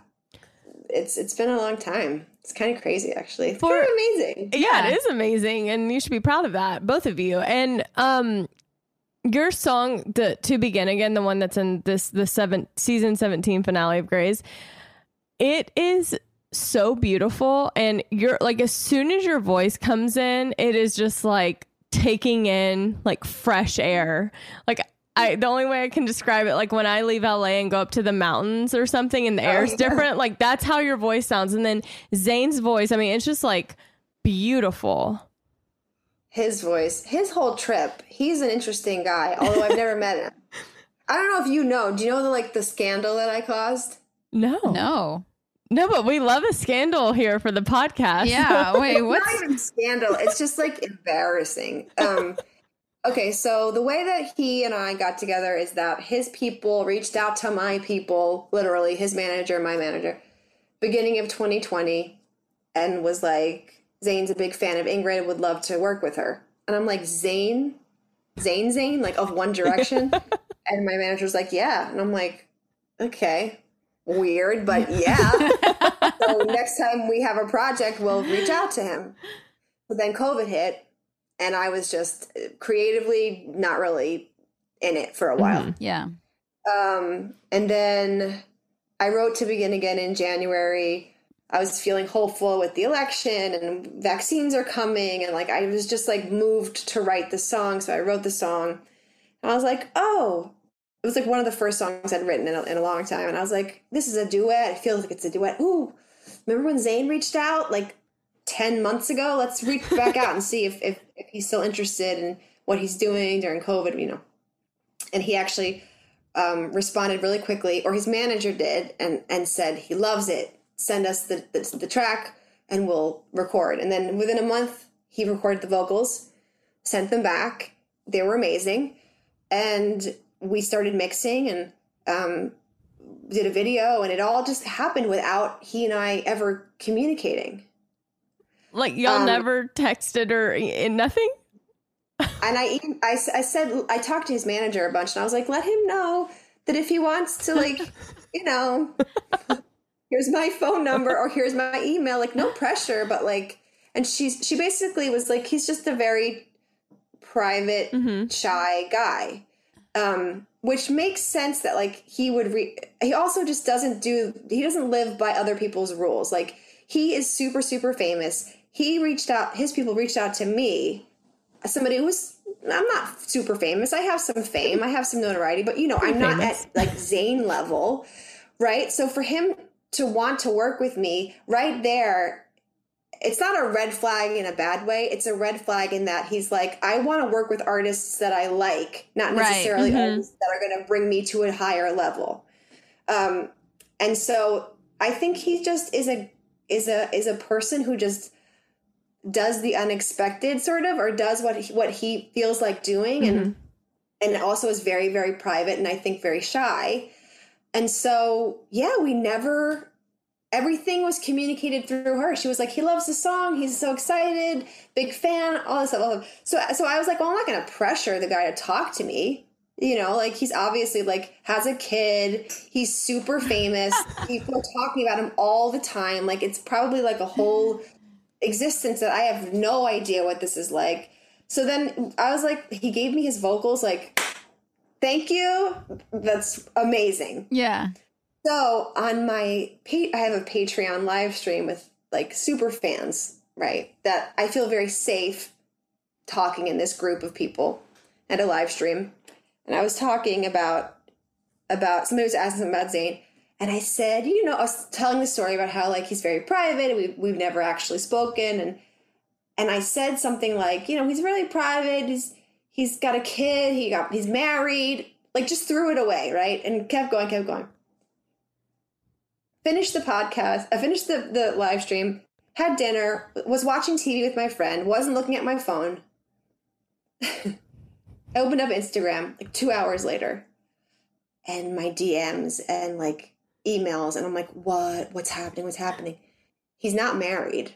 it's it's been a long time. It's kind of crazy actually. It's For- kind of amazing. Yeah, it is amazing, and you should be proud of that, both of you. And um, your song, the "To Begin Again," the one that's in this the seven season seventeen finale of Grey's, it is so beautiful, and you're like as soon as your voice comes in, it is just like taking in like fresh air, like. I, the only way I can describe it, like when I leave LA and go up to the mountains or something and the air's oh, yeah. different, like that's how your voice sounds. And then Zayn's voice, I mean, it's just like beautiful. His voice his whole trip he's an interesting guy although i've never met him i don't know if you know do you know the like the scandal that i caused No. No. No, but we love a scandal here for the podcast. Yeah. Wait, not what's even scandal it's just like embarrassing um okay so the way that he and i got together is that his people reached out to my people literally his manager my manager beginning of 2020 and was like zayn's a big fan of ingrid would love to work with her and i'm like zayn zayn zane like of one direction and my manager's like yeah and i'm like okay weird but yeah so next time we have a project, we'll reach out to him. But then COVID hit, and I was just creatively not really in it for a while. yeah. Um, and then I wrote to begin again in January. I was feeling hopeful with the election and vaccines are coming, and like I was just like moved to write the song. So I wrote the song. And I was like, oh, it was like one of the first songs I'd written in a, in a long time. And I was like, this is a duet. It feels like it's a duet. Ooh, remember when Zayn reached out like 10 months ago? Let's reach back out and see if, if, if he's still interested in what he's doing during COVID, you know. And he actually um, responded really quickly, or his manager did, and, and said he loves it. Send us the, the, the track and we'll record. And then within a month, he recorded the vocals, sent them back. They were amazing. And we started mixing and um, did a video, and it all just happened without he and I ever communicating. Like y'all Um, never texted or in nothing? And I, even, I, I said, I talked to his manager a bunch, and I was like, let him know that if he wants to, like, you know, here's my phone number or here's my email, like, no pressure, but like, and she's, she basically was like, he's just a very private, Mhm. shy guy. Um, which makes sense that like he would re- he also just doesn't do he doesn't live by other people's rules like he is super super famous he reached out his people reached out to me somebody who's i'm not super famous i have some fame i have some notoriety but you know i'm not famous. at like zayn level right so for him to want to work with me right there it's not a red flag in a bad way. It's a red flag in that he's like, I want to work with artists that I like, not Right. necessarily Mhm. artists that are going to bring me to a higher level. Um, and so I think he just is a is a is a person who just does the unexpected, sort of, or does what he, what he feels like doing, and and also is very very private and I think very shy. And so yeah, we never everything was communicated through her. She was like, he loves the song. He's so excited, big fan, all this stuff. So, so I was like, well, I'm not going to pressure the guy to talk to me. You know, like he's obviously like has a kid. He's super famous. People are talking about him all the time. Like it's probably like a whole existence that I have no idea what this is like. So then I was like, he gave me his vocals. Like, thank you. That's amazing. Yeah. So on my I have a Patreon live stream with like super fans, right? That I feel very safe talking in this group of people at a live stream. And I was talking about about somebody was asking about Zayn, and I said, you know, I was telling the story about how like he's very private and we've we've never actually spoken and and I said something like, you know, he's really private, he's he's got a kid, he got he's married, like just threw it away, right? And kept going, kept going finished the podcast i finished the, the live stream had dinner was watching tv with my friend wasn't looking at my phone i opened up instagram like two hours later and my dms and like emails and I'm like, what? What's happening? What's happening? He's not married.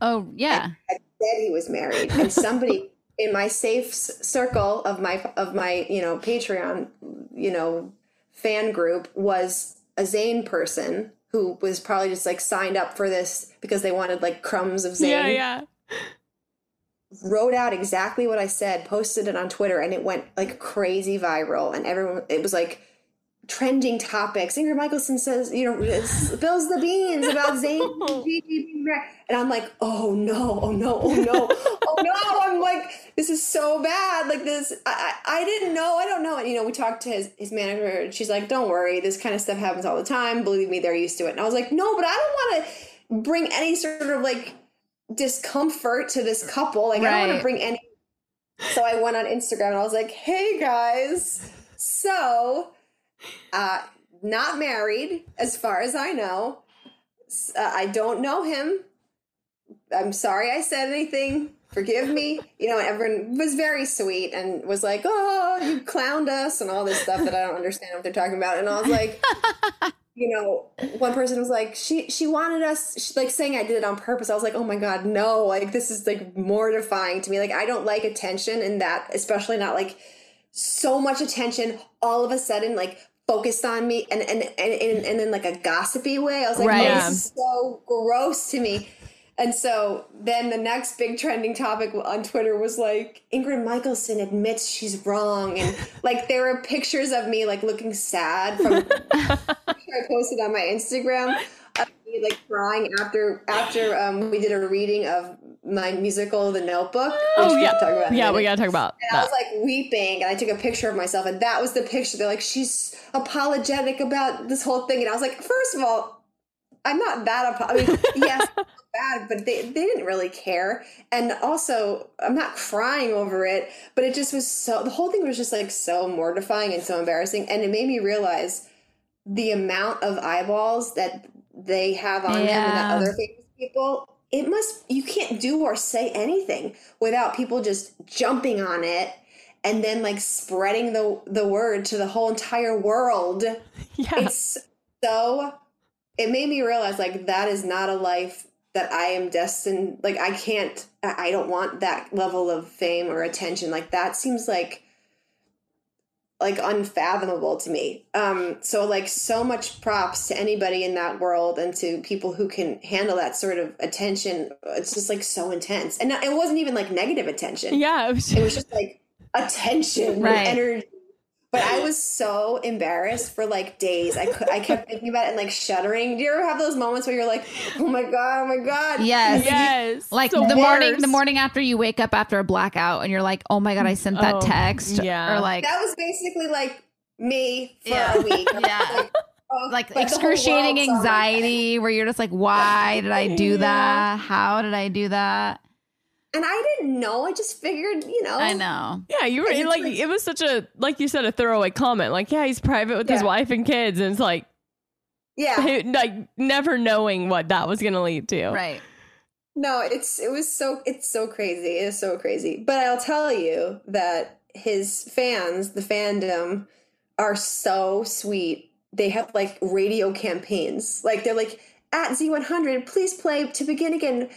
Oh yeah. I said he was married, and somebody in my safe s- circle of my of my you know Patreon you know fan group was a Zayn person who was probably just like signed up for this because they wanted like crumbs of Zayn. Yeah, yeah. Wrote out exactly what I said, posted it on Twitter, and it went like crazy viral. And everyone, it was like trending topics. Ingrid Michaelson says, you know, spills the beans about Zayn and Gigi being married. And I'm like, oh no, oh no, oh no, oh no. I'm like, this is so bad. Like this, I, I, I didn't know, I don't know. And, you know, we talked to his, his manager and she's like, don't worry, this kind of stuff happens all the time. Believe me, they're used to it. And I was like, no, but I don't want to bring any sort of like discomfort to this couple. Like, I don't want to bring any. So I went on Instagram and I was like, hey guys, so uh, not married, as far as I know. Uh, I don't know him. I'm sorry I said anything. Forgive me. You know, everyone was very sweet and was like, "Oh, you clowned us" and all this stuff that I don't understand what they're talking about. And I was like, you know, one person was like, "She she wanted us," she, like saying I did it on purpose. I was like, "Oh my god, no! Like this is like mortifying to me. Like I don't like attention, and that especially not like." So much attention all of a sudden like focused on me and and and, and, and in like a gossipy way. I was like Right. oh, this is so gross to me. And so then the next big trending topic on twitter was like ingrid michaelson admits she's wrong. And like there were pictures of me like looking sad from I posted on my Instagram of me like crying after after um, we did a reading of my musical The Notebook. which Oh yeah, talk about yeah. We gotta talk about And I was like weeping, and I took a picture of myself, and that was the picture. They're like, she's apologetic about this whole thing, and I was like, first of all, I'm not that. Apo- I mean, yes, bad, but they they didn't really care, and also I'm not crying over it, but it just was so. The whole thing was just like so mortifying and so embarrassing, and it made me realize the amount of eyeballs that they have on them and that other famous people it must you can't do or say anything without people just jumping on it and then like spreading the the word to the whole entire world. Yeah, it's so it made me realize like that is not a life that i am destined like i can't i I don't want that level of fame or attention. Like that seems like like unfathomable to me um so like so much props to anybody in that world and to people who can handle that sort of attention it's just like so intense and it wasn't even like negative attention yeah. It was, it was just like attention Right. energy. But I was so embarrassed for like days. I could, I kept thinking about it and like shuddering. Do you ever have those moments where you're like, "Oh my god, oh my god"? Yes. yes, Like the the morning, the morning after you wake up after a blackout, and you're like, "Oh my god, I sent that Oh, text." yeah. Or like, That was basically like me for Yeah. a week. Yeah. Like, oh, like the whole excruciating world saw my anxiety, where you're just like, "Why did I do Yeah. that? How did I do that?" And I didn't know. I just figured, you know. I know. Yeah, you were like like- it was such a like you said a throwaway comment. Like, yeah, he's private with his wife and kids, and it's like Yeah. like never knowing what that was gonna lead to. Right. No, it's it was so it's so crazy. It is so crazy. But I'll tell you that his fans, the fandom, are so sweet. They have like radio campaigns. Like they're like at Z100, please play to begin again.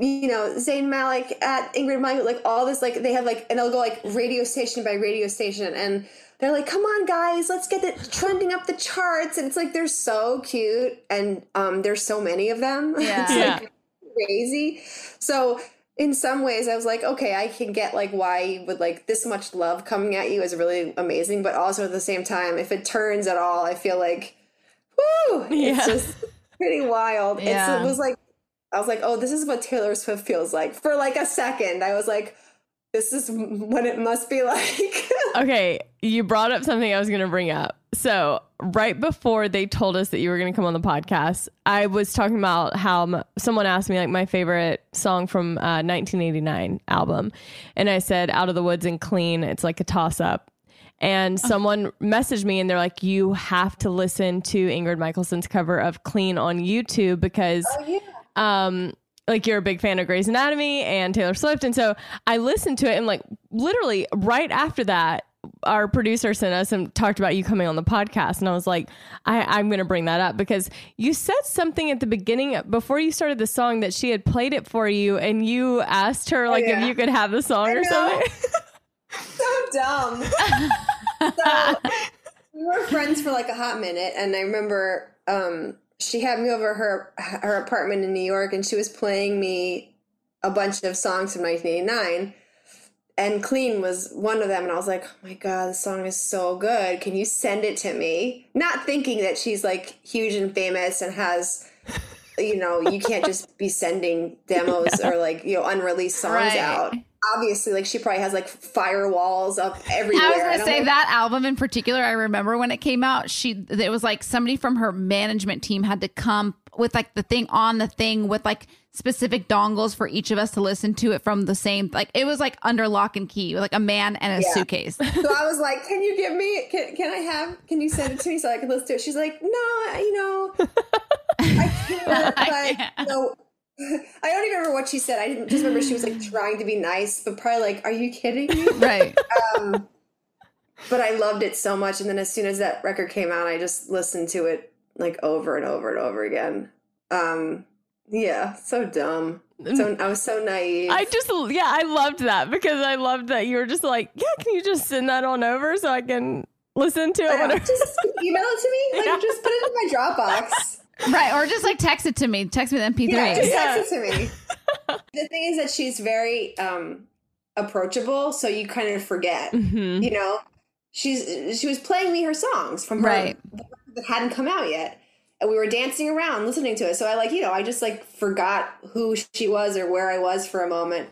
You know, Zayn Malik at Ingrid Michael, like all this, like they have like, and they'll go like radio station by radio station, and they're like, "Come on, guys, let's get it trending up the charts." And it's like they're so cute, and um, there's so many of them. Yeah. It's, Yeah. like, crazy. So in some ways I was like, okay, I can get like why you would like this much love coming at you is really amazing, but also at the same time, if it turns at all, I feel like whoo, Yeah. it's just pretty wild. Yeah. It's, it was like I was like, oh, this is what Taylor Swift feels like. For like a second, I was like, this is what it must be like. Okay, you brought up something I was going to bring up. So, right before they told us that you were going to come on the podcast, I was talking about how m- someone asked me like my favorite song from uh, 1989 album, and I said "Out of the Woods and Clean." It's like a toss up. And someone messaged me and they're like, "You have to listen to Ingrid Michaelson's cover of "Clean" on YouTube because um like you're a big fan of Grey's Anatomy and Taylor Swift. And so I listened to it and like literally right after that, our producer sent us and talked about you coming on the podcast, and I was like, I, I'm going to bring that up because you said something at the beginning before you started the song that she had played it for you, and you asked her like yeah. if you could have the song I or know. something. so dumb. so we were friends for like a hot minute, and I remember um, she had me over her her apartment in New York, and she was playing me a bunch of songs from 1989. And Clean was one of them, and I was like, "Oh my god, this song is so good! Can you send it to me?" Not thinking that she's like huge and famous and has, you know, you can't just be sending demos or like you know unreleased songs Right. out obviously like she probably has like firewalls up everywhere. I was gonna say that album in particular. I remember when it came out. She it was like somebody from her management team had to come with like the thing on the thing with like specific dongles for each of us to listen to it from the same. Like it was like under lock and key, like a man and a Yeah. suitcase. So I was like, "Can you give me? Can, can I have? Can you send it to me so I can listen to it?" She's like, "No, you know, I can't." I can't. no, I don't even remember what she said. I didn't just remember she was like trying to be nice, but probably like, "Are you kidding me?" right. Um, but I loved it so much, and then as soon as that record came out, I just listened to it like over and over and over again. Um, yeah, so dumb. So I was so naive. I just, yeah, I loved that because I loved that you were just like, yeah, can you just send that on over so I can listen to it? Yeah, whenever- just email it to me. Like, Yeah. just put it in my Dropbox. Right. Or just like text it to me. Text me the MP3. Yeah, just Yeah. text it to me. the thing is that she's very um approachable, so you kind of forget. Mhm. You know, she's she was playing me her songs from her Right. that hadn't come out yet. And we were dancing around listening to it. So I like, you know, I just like forgot who she was or where I was for a moment.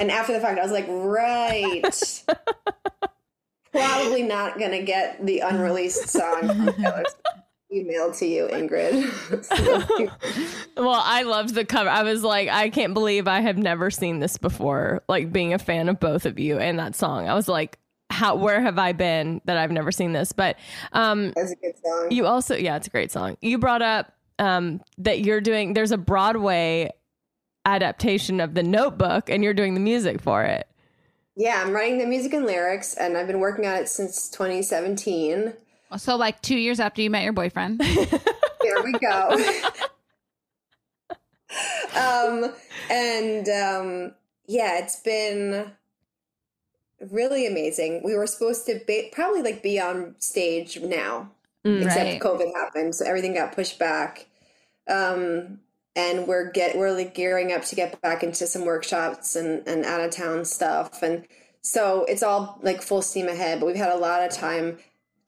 And after the fact, I was like, right. Probably not gonna get the unreleased song Taylor to you, Ingrid. Well, I loved the cover. I was like, I can't believe I have never seen this before. Like being a fan of both of you and that song. I was like, how where have I been that I've never seen this? But um That's a good song. you also yeah, it's a great song. You brought up um that you're doing there's a Broadway adaptation of the notebook and you're doing the music for it. Yeah, I'm writing the music and lyrics, and I've been working on it since 2017. So like two years after you met your boyfriend. There we go. um, and um, yeah, it's been really amazing. We were supposed to be, probably like be on stage now, Mm. except Right. COVID happened, so everything got pushed back. Um, and we're get we're like gearing up to get back into some workshops and and out of town stuff, and so it's all like full steam ahead. But we've had a lot of time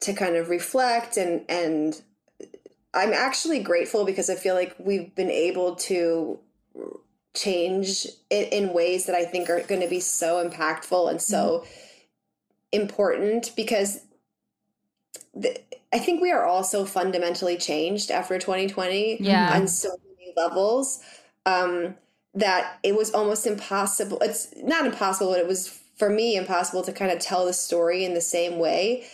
to kind of reflect and and I'm actually grateful because I feel like we've been able to change it in ways that I think are going to be so impactful and so important because the, I think we are all so fundamentally changed after 2020 Yeah. on so many levels um, that it was almost impossible. It's not impossible, but it was for me impossible to kind of tell the story in the same way.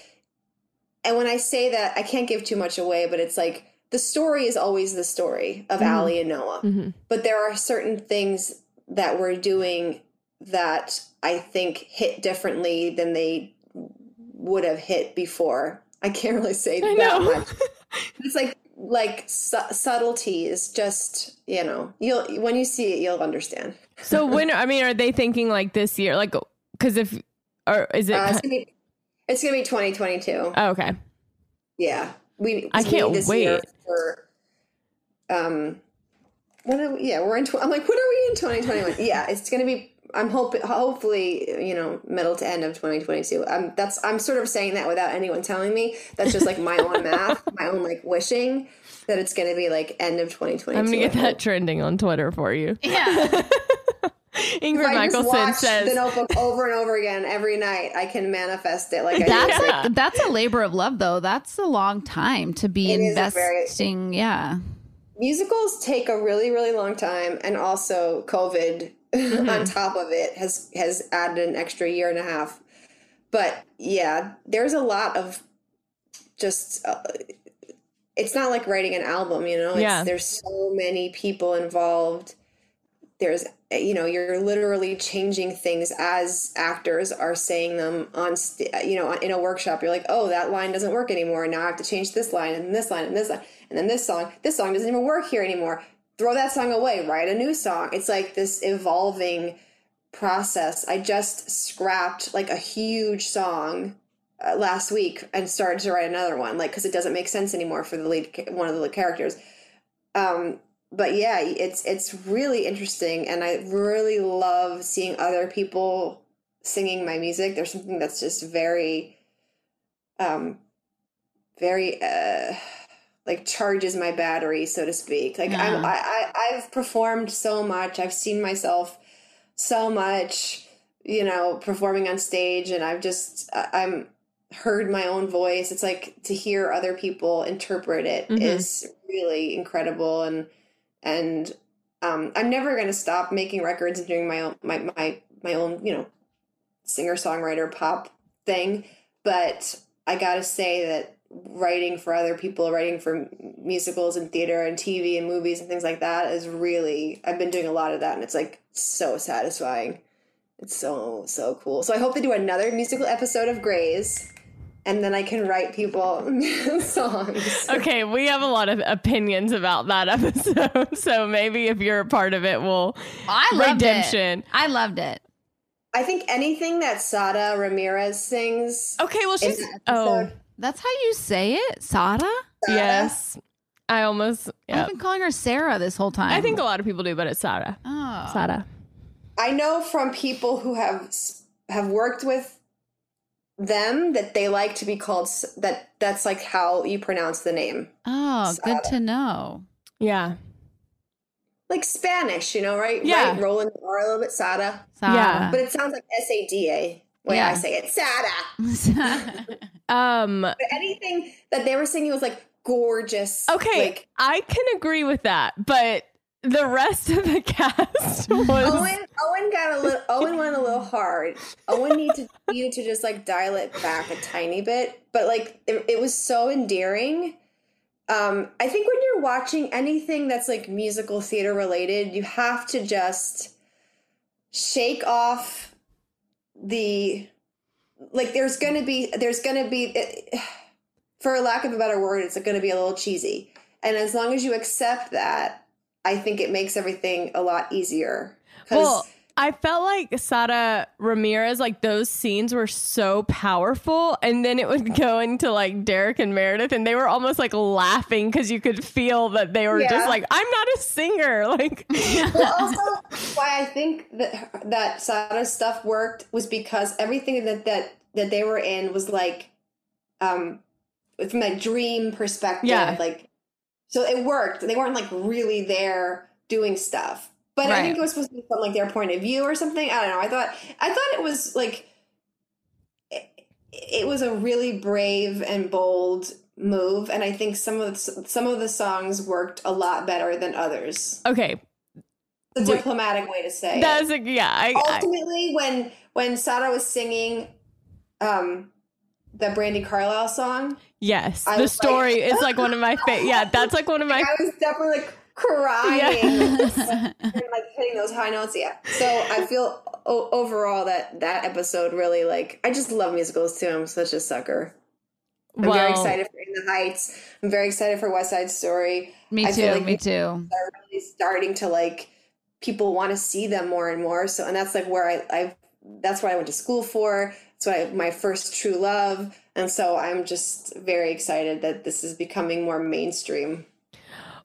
And when I say that, I can't give too much away, but it's like the story is always the story of Allie and Noah. Mhm. But there are certain things that we're doing that I think hit differently than they would have hit before. I can't really say I that know. much. It's like like su- subtleties. Just you know, you'll when you see it, you'll understand. So when I mean, are they thinking like this year? Like, because if or is it? Uh, it's, gonna be, it's gonna be 2022. oh, okay. Yeah, we. I can't need this year wait. For, um, what are we, yeah, we're in. Tw- I'm like, what are we in 2021? yeah, it's gonna be. I'm hoping, hopefully, you know, middle to end of 2022. I'm that's. I'm sort of saying that without anyone telling me. That's just like my own math, my own like wishing that it's gonna be like end of 2022. I'm gonna get that trending on Twitter for you. yeah. Ingrid If I just Michaelson says, the Notebook over and over again every night. I can manifest it like That's a, that's a labor of love though. That's a long time to be It a very- investing. yeah. musicals take a really really long time and also covid on top of it has has added an extra year and a half but yeah there's a lot of just uh, it's not like writing an album you know it's, Yeah. there's so many people involved there's you know you're literally changing things as actors are saying them on st- you know in a workshop. You're like oh that line doesn't work anymore. Now i have to change this line and this line and this line and then this song. This song doesn't even work here anymore. Throw that song away. Write a new song. It's like this evolving process. I just scrapped like a huge song uh, last week and started to write another one like because it doesn't make sense anymore for the lead one of the characters. Um but yeah it's it's really interesting and i really love seeing other people singing my music. There's something that's just very um very uh like charges my battery so to speak. Like I'm, I, I I've performed so much. I've seen myself so much you know performing on stage and i've just i'm heard my own voice. It's like to hear other people interpret it is Mhm. really incredible and and um i'm never going to stop making records and doing my own my my my own you know singer songwriter pop thing. But i gotta say that writing for other people writing for musicals and theater and tv and movies and things like that is really i've been doing a lot of that and it's like so satisfying. It's so so cool. So i hope they do another musical episode of Grey's and then i can write people songs Okay, we have a lot of opinions about that episode. So maybe if you're a part of it, we'll I loved redemption. it. I loved it. i think anything that sada ramirez sings Okay, well she's the oh That's how you say it, Sada. yes. I almost I've been calling her Sarah this whole time. I think a lot of people do, but it's Sada. Oh. Sada. I know from people who have have worked with them that they like to be called that that's like how you pronounce the name. Oh, good to know. Yeah. Like Spanish, you know, right? Yeah. Right, rolling the R a little bit, Sada. Yeah. But it sounds like S A D A way Yeah. I say it. Sada. Um But anything that they were singing was like gorgeous. okay, Like I can agree with that, but the rest of the cast was Owen Owen got a little Owen went a little hard. Owen needed you to just like dial it back a tiny bit, but like it, it was so endearing. Um, I think when you're watching anything that's like musical theater related, you have to just shake off the like. There's gonna be there's gonna be, it, for lack of a better word, it's gonna be a little cheesy. And as long as you accept that, I think it makes everything a lot easier. 'Cause- Well, I felt like Sada Ramirez, like those scenes were so powerful. And then it would go into like Derek and Meredith, and they were almost like laughing because you could feel that they were Yeah. just like, I'm not a singer. Like, well, also why I think that that Sada's stuff worked was because everything that that that they were in was like, um, from a dream perspective, Yeah. like, so it worked. They weren't like really there doing stuff, but I think it was supposed to be from like their point of view or something. I don't know. I thought I thought it was like, it, it was a really brave and bold move, and I think some of the, some of the songs worked a lot better than others okay, the diplomatic way to say that's it. a, yeah. I, I, Ultimately, when when Sada was singing um the Brandi Carlile song, yes, I the story like- is like one of my favorite. Yeah, that's like one of my. I was definitely like crying Yeah. and like hitting those high notes. Yeah. So I feel o- overall that that episode really like I just love musicals too. I'm such a sucker. I'm very excited for In the Heights. I'm very excited for West Side Story. Me I too. like me too. are really starting to like people want to see them more and more. So, and that's like where I, I that's what I went to school for. That's what I, my first true love. And so I'm just very excited that this is becoming more mainstream.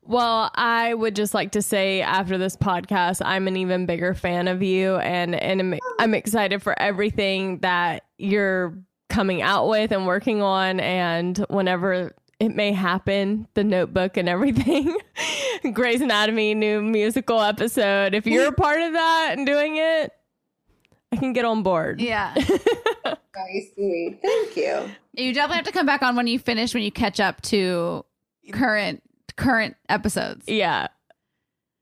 Well, I would just like to say after this podcast, I'm an even bigger fan of you, and and I'm, I'm excited for everything that you're coming out with and working on, and whenever it may happen, the Notebook and everything, Grey's Anatomy new musical episode. If you're a part of that and doing it, I can get on board. Yeah. Very sweet. Thank you. You definitely have to come back on when you finish when you catch up to current current episodes. Yeah.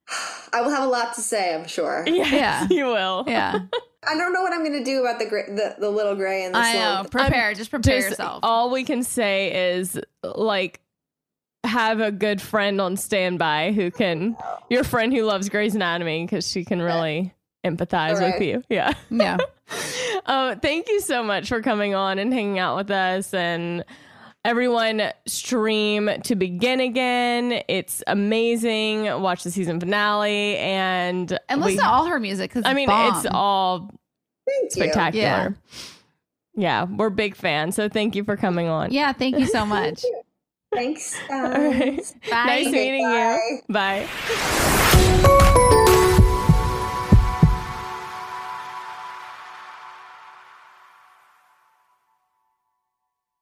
I will have a lot to say, I'm sure. Yes, Yeah. you will. Yeah. I don't know what I'm going to do about the, gra- the the Little Grey and the I know. slump. Prepare. just prepare Just yourself. all we can say is like have a good friend on standby who can, your friend who loves Grey's Anatomy, because she can really empathize with you. Yeah. Yeah. Uh, thank you so much for coming on and hanging out with us and everyone stream to begin again. It's amazing. Watch the season finale and And we- listen to all her music because I mean, it's all Thank you. spectacular. Yeah. we're big fans. So thank you for coming on. Yeah, thank you so much. Thanks, All right. guys. Bye. Nice meeting Bye. you. Bye.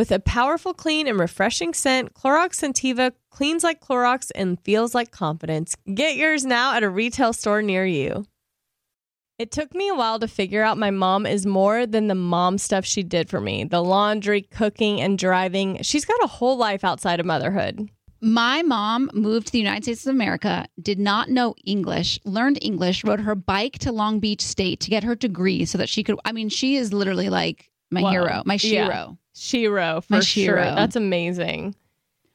With a powerful, clean, and refreshing scent, Clorox Scentiva cleans like Clorox and feels like confidence. Get yours now at a retail store near you. It took me a while to figure out my mom is more than the mom stuff she did for me the laundry, cooking, and driving. She's got a whole life outside of motherhood. My mom moved to the United States of America, did not know English, learned English, rode her bike to Long Beach State to get her degree so that she could. I mean, she is literally like my Whoa. hero, my Yeah. Shiro. Shiro, for My sure. That's amazing.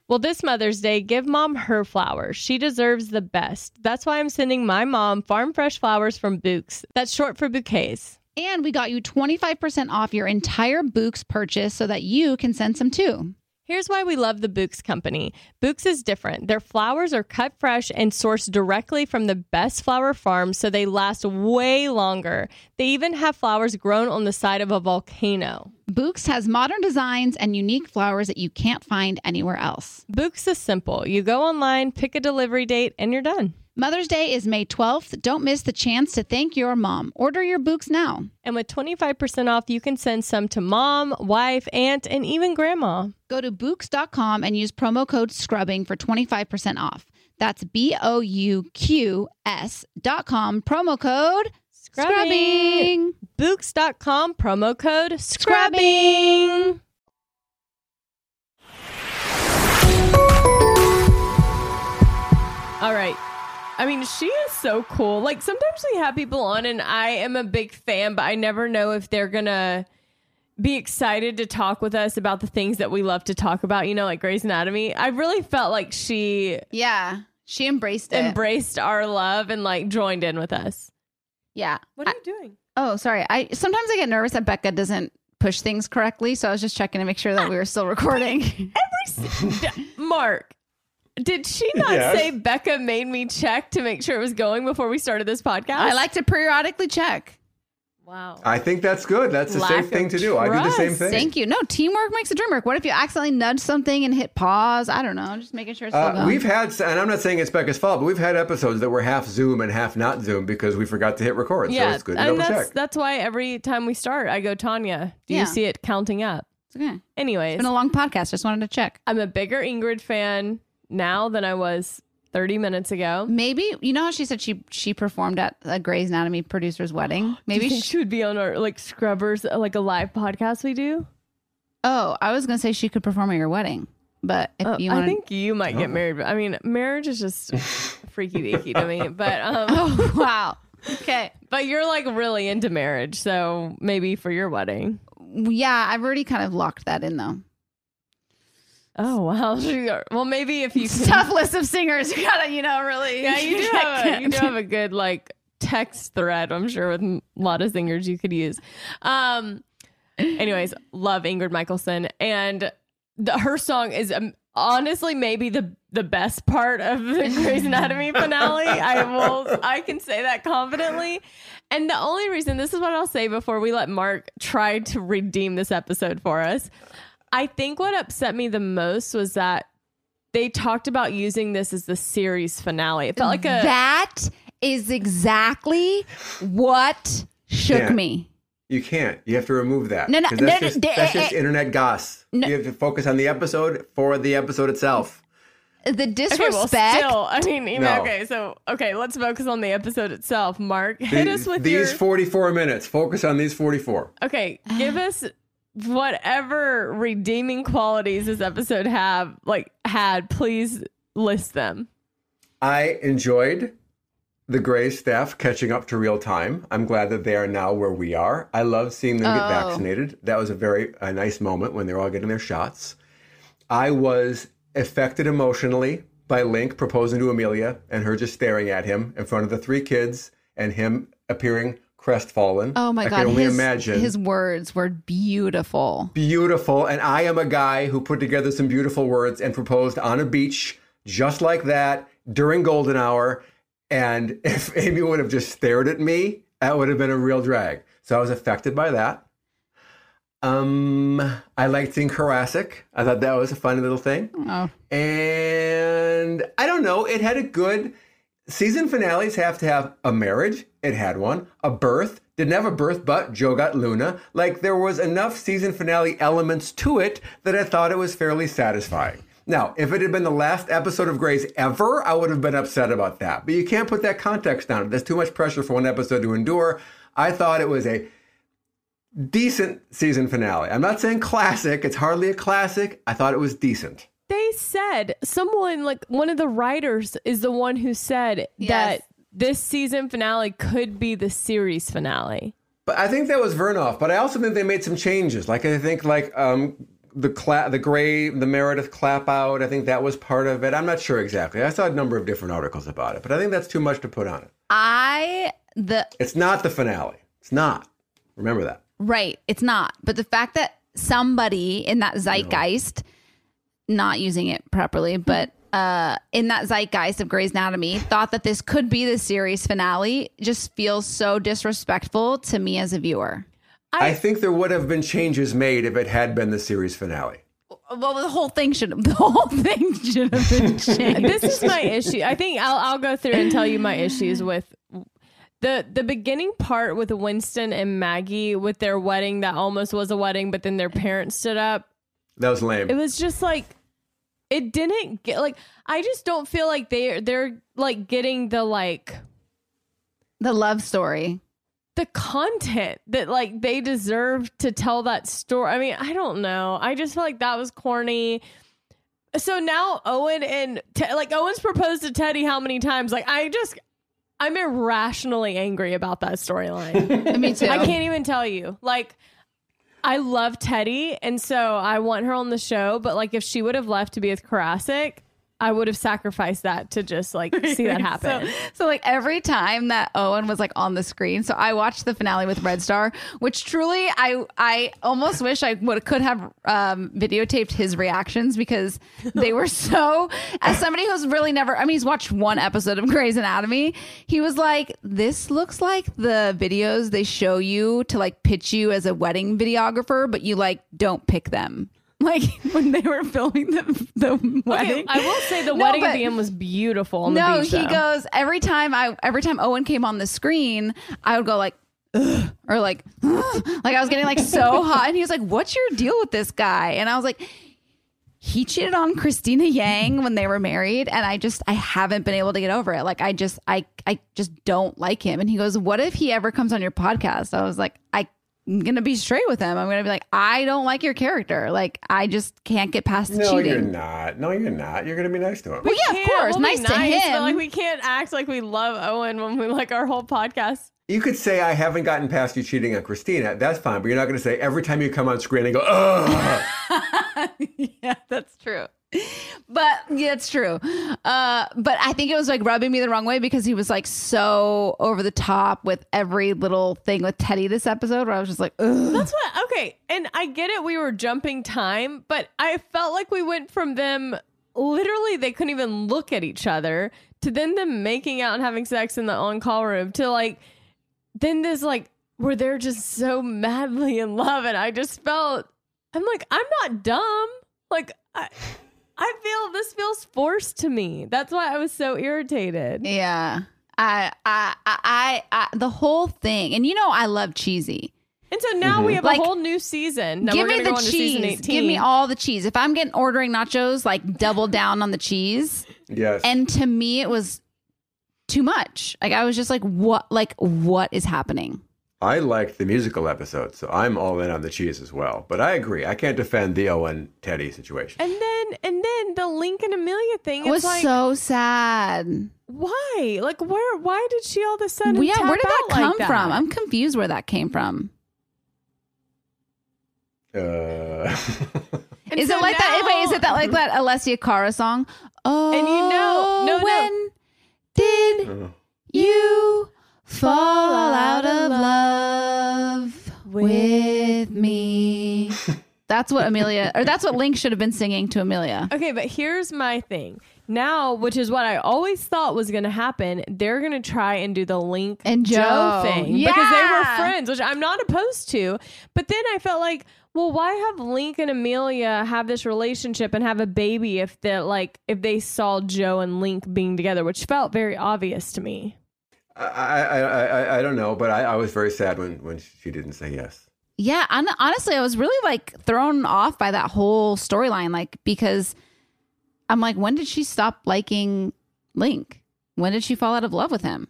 Well, this Mother's Day, give mom her flowers. She deserves the best. That's why I'm sending my mom farm fresh flowers from Bouqs. That's short for bouquets. And we got you 25% off your entire Bouqs purchase so that you can send some too. Here's why we love the Bouqs company. Bouqs is different. Their flowers are cut fresh and sourced directly from the best flower farms, so they last way longer. They even have flowers grown on the side of a volcano. Bouqs has modern designs and unique flowers that you can't find anywhere else. Bouqs is simple. You go online, pick a delivery date, and you're done. Mother's Day is May 12th. Don't miss the chance to thank your mom. Order your Bouqs now. And with 25% off, you can send some to mom, wife, aunt, and even grandma. Go to Bouqs.com and use promo code scrubbing for 25% off. That's B O U Q S dot com, promo code Scrubbing. Bouqs.com promo code scrubbing. All right. I mean, she is so cool. Like sometimes we have people on and I am a big fan, but I never know if they're going to be excited to talk with us about the things that we love to talk about, you know, like Grey's Anatomy. I really felt like she Yeah. She embraced it. embraced our love and like joined in with us. Yeah. What are you doing? Oh, sorry. I sometimes I get nervous that Becca doesn't push things correctly, so I was just checking to make sure that we were still recording. Every s- Mark, did she not Yes. say Becca made me check to make sure it was going before we started this podcast? I like to periodically check. Wow. I think that's good. That's a Lack safe thing to do. I do the same thing. Thank you. No, teamwork makes the dream work. What if you accidentally nudge something and hit pause? I don't know. Just making sure it's still Uh, going. we've had, and I'm not saying it's Becca's fault, but we've had episodes that were half Zoom and half not Zoom because we forgot to hit record. so it's good to and double that's check. that's why every time we start, I go Tanya. Do Yeah. you see it counting up? It's okay. It's Anyways, been a long podcast. Just wanted to check. I'm a bigger Ingrid fan now than I was 30 minutes ago. Maybe you know how she said she she performed at a Grey's Anatomy producer's wedding. Maybe she, she would be on our like Scrubbers, uh, like a live podcast we do. Oh, I was gonna say she could perform at your wedding, but if Uh, you I think you might Oh. get married. But I mean, marriage is just freaky deaky to me. But um, oh wow, okay, but you're like really into marriage, so maybe for your wedding. yeah, I've already kind of locked that in though. Oh wow. Well, maybe if you can, Tough list of singers. You gotta, you know, really. yeah, you do have a, you do have a good like text thread. I'm sure with a lot of singers you could use. Um. Anyways, love Ingrid Michaelson, and the, her song is um, honestly maybe the the best part of the Grey's Anatomy finale. I will, I can say that confidently. And the only reason, this is what I'll say before we let Mark try to redeem this episode for us. I think what upset me the most was that they talked about using this as the series finale. It felt like a that is exactly what shook Yeah. me. You can't. You have to remove that. No, no, 'Cause no, that's no, just, d- that's eh, just eh. internet goss. No. You have to focus on the episode for the episode itself. The disrespect. Okay, disrespect. well, still, I mean, even, No. okay, so okay, let's focus on the episode itself. Mark, hit The- us with these your 44 minutes. Focus on these 44. okay. Give us whatever redeeming qualities this episode have like had. Please list them. I enjoyed the Grey staff catching up to real time. I'm glad that they are now where we are. I love seeing them get Oh. vaccinated. That was a very a nice moment when they're all getting their shots. I was affected emotionally by Link proposing to Amelia and her just staring at him in front of the three kids and him appearing crestfallen. Oh my I god, can only his, imagine. his words were beautiful. beautiful. And I am a guy who put together some beautiful words and proposed on a beach just like that during golden hour. And if Amy would have just stared at me, that would have been a real drag. So I was affected by that. Um, I liked seeing Koracick. I thought that was a funny little thing. Oh, And I don't know, it had a good season finales have to have a marriage. It had one. A birth. Didn't have a birth, but Jo got Luna. Like there was enough season finale elements to it that I thought it was fairly satisfying. Now, if it had been the last episode of Grey's ever, I would have been upset about that. But you can't put that context on it. There's too much pressure for one episode to endure. I thought it was a decent season finale. I'm not saying classic. It's hardly a classic. I thought it was decent. They said someone like one of the writers is the one who said Yes. that this season finale could be the series finale. But I think that was Vernoff. But I also think they made some changes. Like I think like um, the cla- the Grey, the Meredith clap out. I think that was part of it. I'm not sure exactly. I saw a number of different articles about it, but I think that's too much to put on it. I the It's not the finale. It's not. Remember that. right. It's not. But the fact that somebody in that zeitgeist, not using it properly, but uh, in that zeitgeist of Grey's Anatomy, thought that this could be the series finale, just feels so disrespectful to me as a viewer. I, think there would have been changes made if it had been the series finale. Well, the whole thing should the whole thing should have been changed. this is my issue. I think I'll I'll go through and tell you my issues with the the beginning part with Winston and Maggie with their wedding that almost was a wedding, but then their parents stood up. That was lame. It was just like it didn't get like I just don't feel like they they're like getting the like the love story. the content that like they deserve to tell that story. I mean, I don't know. I just feel like that was corny. So now Owen and Te- like Owen's proposed to Teddy how many times? Like I just I'm irrationally angry about that storyline. Me too. I can't even tell you. Like I love Teddy and so I want her on the show, but like if she would have left to be with Koracick, I would have sacrificed that to just like see that happen. So, so like every time that Owen was like on the screen, so I watched the finale with Red Star, which truly I I almost wish I would could have um, videotaped his reactions because they were so. As somebody who's really never, I mean, he's watched one episode of Grey's Anatomy, he was like, "This looks like the videos they show you to like pitch you as a wedding videographer, but you like don't pick them." Like when they were filming the the wedding. Okay, I will say the No, wedding at the end was beautiful. On no, the beach, he goes every time I every time Owen came on the screen, I would go like Ugh, or like "Ugh." like I was getting like so hot and he was like, "What's your deal with this guy?" And I was like he cheated on Cristina Yang when they were married and I just I haven't been able to get over it. Like I just I I just don't like him. And he goes, "What if he ever comes on your podcast?" I was like, I gonna be straight with him. I'm gonna be like, I don't like your character. Like, I just can't get past the No, cheating. No, you're not. No, you're not. You're going to be nice to him. Well, yeah, of course, we'll be nice, to him. But like we can't act like we love Owen when we like our whole podcast. You could say, I haven't gotten past you cheating on Cristina. That's fine. But you're not going to say every time you come on screen and go, ugh. yeah, that's true. But yeah, it's true. Uh, but I think it was like rubbing me the wrong way because he was like so over the top with every little thing with Teddy this episode where I was just like, Ugh. That's what okay. And I get it, we were jumping time, but I felt like we went from them literally they couldn't even look at each other to then them making out and having sex in the on-call room to like then this like where they're just so madly in love and I just felt I'm like, I'm not dumb. Like I I feel this feels forced to me. That's why I was so irritated. yeah. I, I, I, I, I, the whole thing, and you know, I love cheesy. And so now we mm-hmm. have Like, a whole new season. Now Give me the go on to season cheese. Give me all the cheese. If I'm getting ordering nachos, like double down on the cheese. yes. And to me, it was too much. Like I was just like, what? Like what is happening? I liked the musical episode, so I'm all in on the cheese as well. But I agree. I can't defend the Owen Teddy situation. And then and then the Lincoln Amelia thing. It was like, so sad. why? Like where? Why did she all of a sudden? Well, yeah, tap where did that out like come that? from? I'm confused where that came from. Uh, is so it like that? now- Wait, is it that like that Alessia Cara song? Oh, And you know- no, no. when did uh, you fall out of love with me? That's what Amelia, or that's what Link should have been singing to Amelia. Okay, but here's my thing. Now, which is what I always thought was going to happen, they're going to try and do the Link And Jo. thing because they were friends, which I'm not opposed to. But then I felt like, well, why have Link and Amelia have this relationship and have a baby if they like if they saw Jo and Link being together, which felt very obvious to me. I, I, I, I, I don't know, but I, I was very sad when, when she didn't say yes. Yeah, hon- honestly, I was really like thrown off by that whole storyline, like because I'm like, when did she stop liking Link? When did she fall out of love with him?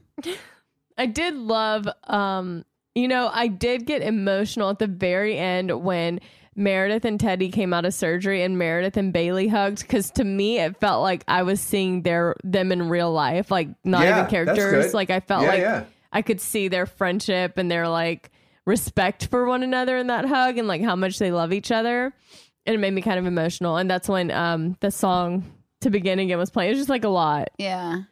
I did love, um, you know, I did get emotional at the very end when Meredith and Teddy came out of surgery and Meredith and Bailey hugged because to me it felt like I was seeing their them in real life, like not Yeah, even characters. Like I felt Yeah, like yeah. I could see their friendship and their like respect for one another in that hug and like how much they love each other. And it made me kind of emotional. And that's when um the song to begin again was playing. It was just like a lot. Yeah.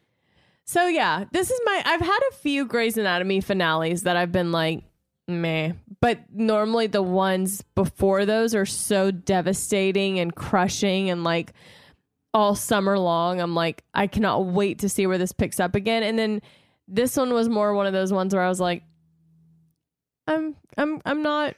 So yeah, this is my. I've had a few Grey's Anatomy finales that I've been like, meh. But normally the ones before those are so devastating and crushing and like all summer long. I'm like, I cannot wait to see where this picks up again. And then this one was more one of those ones where I was like, I'm, I'm, I'm not.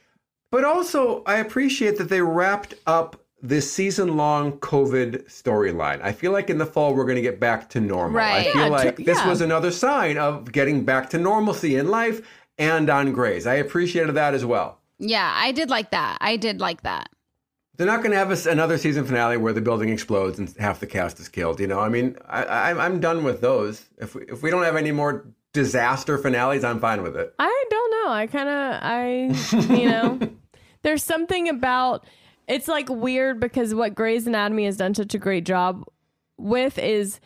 But also, I appreciate that they wrapped up this season long COVID storyline. I feel like in the fall, we're going to get back to normal. Right. I feel Yeah, like tr- this yeah. was another sign of getting back to normalcy in life and on Grey's. I appreciated that as well. Yeah, I did like that. I did like that. They're not going to have us another season finale where the building explodes and half the cast is killed. You know, I mean, I, I, I'm done with those. If we, if we don't have any more disaster finales, I'm fine with it. I don't know. know. I kind of, I, you know, there's something about it's like weird because what Grey's Anatomy has done such a great job with is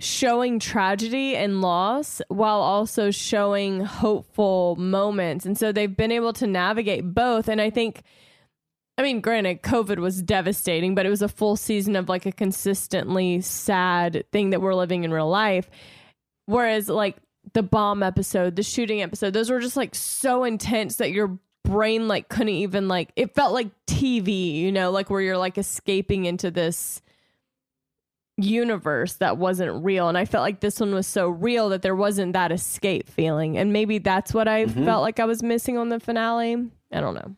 showing tragedy and loss while also showing hopeful moments. And so they've been able to navigate both. And I think, I mean, granted, COVID was devastating, but it was a full season of like a consistently sad thing that we're living in real life. Whereas, like, the bomb episode, the shooting episode, those were just like so intense that your brain like couldn't even like it felt like TV, you know, like where you're like escaping into this universe that wasn't real. And I felt like this one was so real that there wasn't that escape feeling. And maybe that's what I felt like I was missing on the finale. I don't know.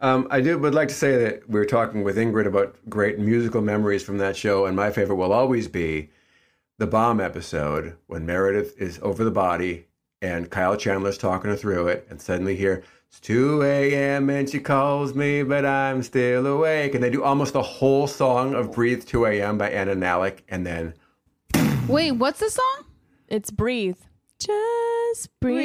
Um, I do would like to say that we were talking with Ingrid about great musical memories from that show, and my favorite will always be the bomb episode when Meredith is over the body and Kyle Chandler's talking her through it, and suddenly hear it's 2 a.m. and she calls me, but I'm still awake, and they do almost the whole song of "Breathe 2 a.m." by Anna Nalick, and then Wait, what's the song? It's breathe. Just Breathe.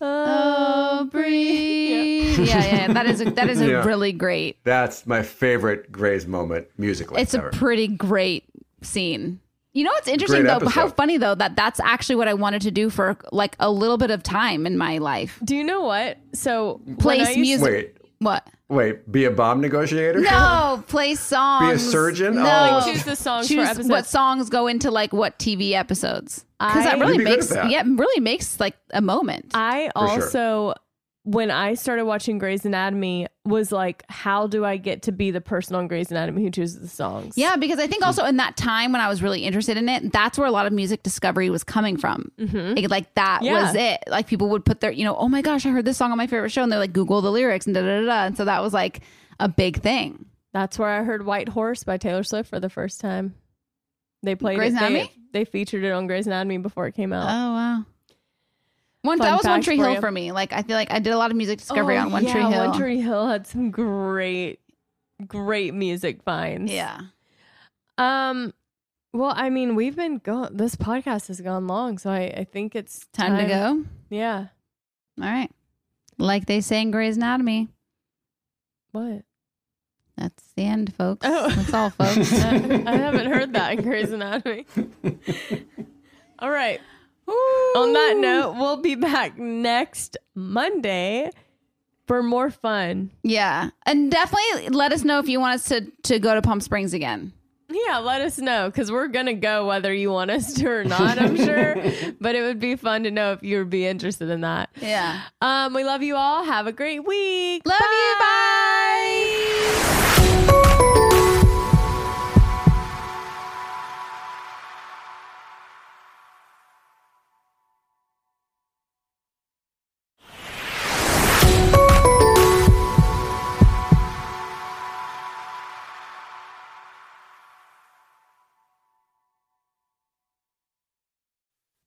Oh, oh breathe. Yeah, yeah, yeah. That is a, that is a Yeah. really great. that's my favorite Grey's moment musically. It's a pretty great scene. You know what's interesting though? episode. How funny though that that's actually what I wanted to do for like a little bit of time in my life. Do you know what? So when Place used- music. Wait, What? wait, be a bomb negotiator? No, play songs. Be a surgeon? No, Oh. Choose the songs for Choose episodes. what songs go into like what TV episodes? Because that really be makes that. yeah, really makes like a moment. I For sure. When I started watching Grey's Anatomy, was like, how do I get to be the person on Grey's Anatomy who chooses the songs? Yeah, because I think also in that time when I was really interested in it, that's where a lot of music discovery was coming from. Mm-hmm. Like, like, that Yeah. was it. Like people would put their, you know, oh my gosh, I heard this song on my favorite show, and they're like Google the lyrics and da da da da. And so that was like a big thing. That's where I heard White Horse by Taylor Swift for the first time. They played Grey's it. Anatomy? they featured it on Grey's Anatomy before it came out. Oh wow. One that was One Tree Hill you. for me. Like I feel like I did a lot of music discovery Oh, on One yeah, Tree Hill. One Tree Hill had some great, great music finds. yeah. Um. Well, I mean, we've been going. This podcast has gone long, so I, I think it's Time, to go. Yeah. All right. Like they say in Grey's Anatomy. What? That's the end, folks. Oh. That's all, folks. I, I haven't heard that in Grey's Anatomy. All right. On that note, we'll be back next Monday for more fun. yeah. And definitely let us know if you want us to, to go to Palm Springs again. Yeah, let us know because we're gonna go whether you want us to or not. I'm sure, but it would be fun to know if you would be interested in that. Yeah. Um, we love you all. Have a great week. Love you. Bye.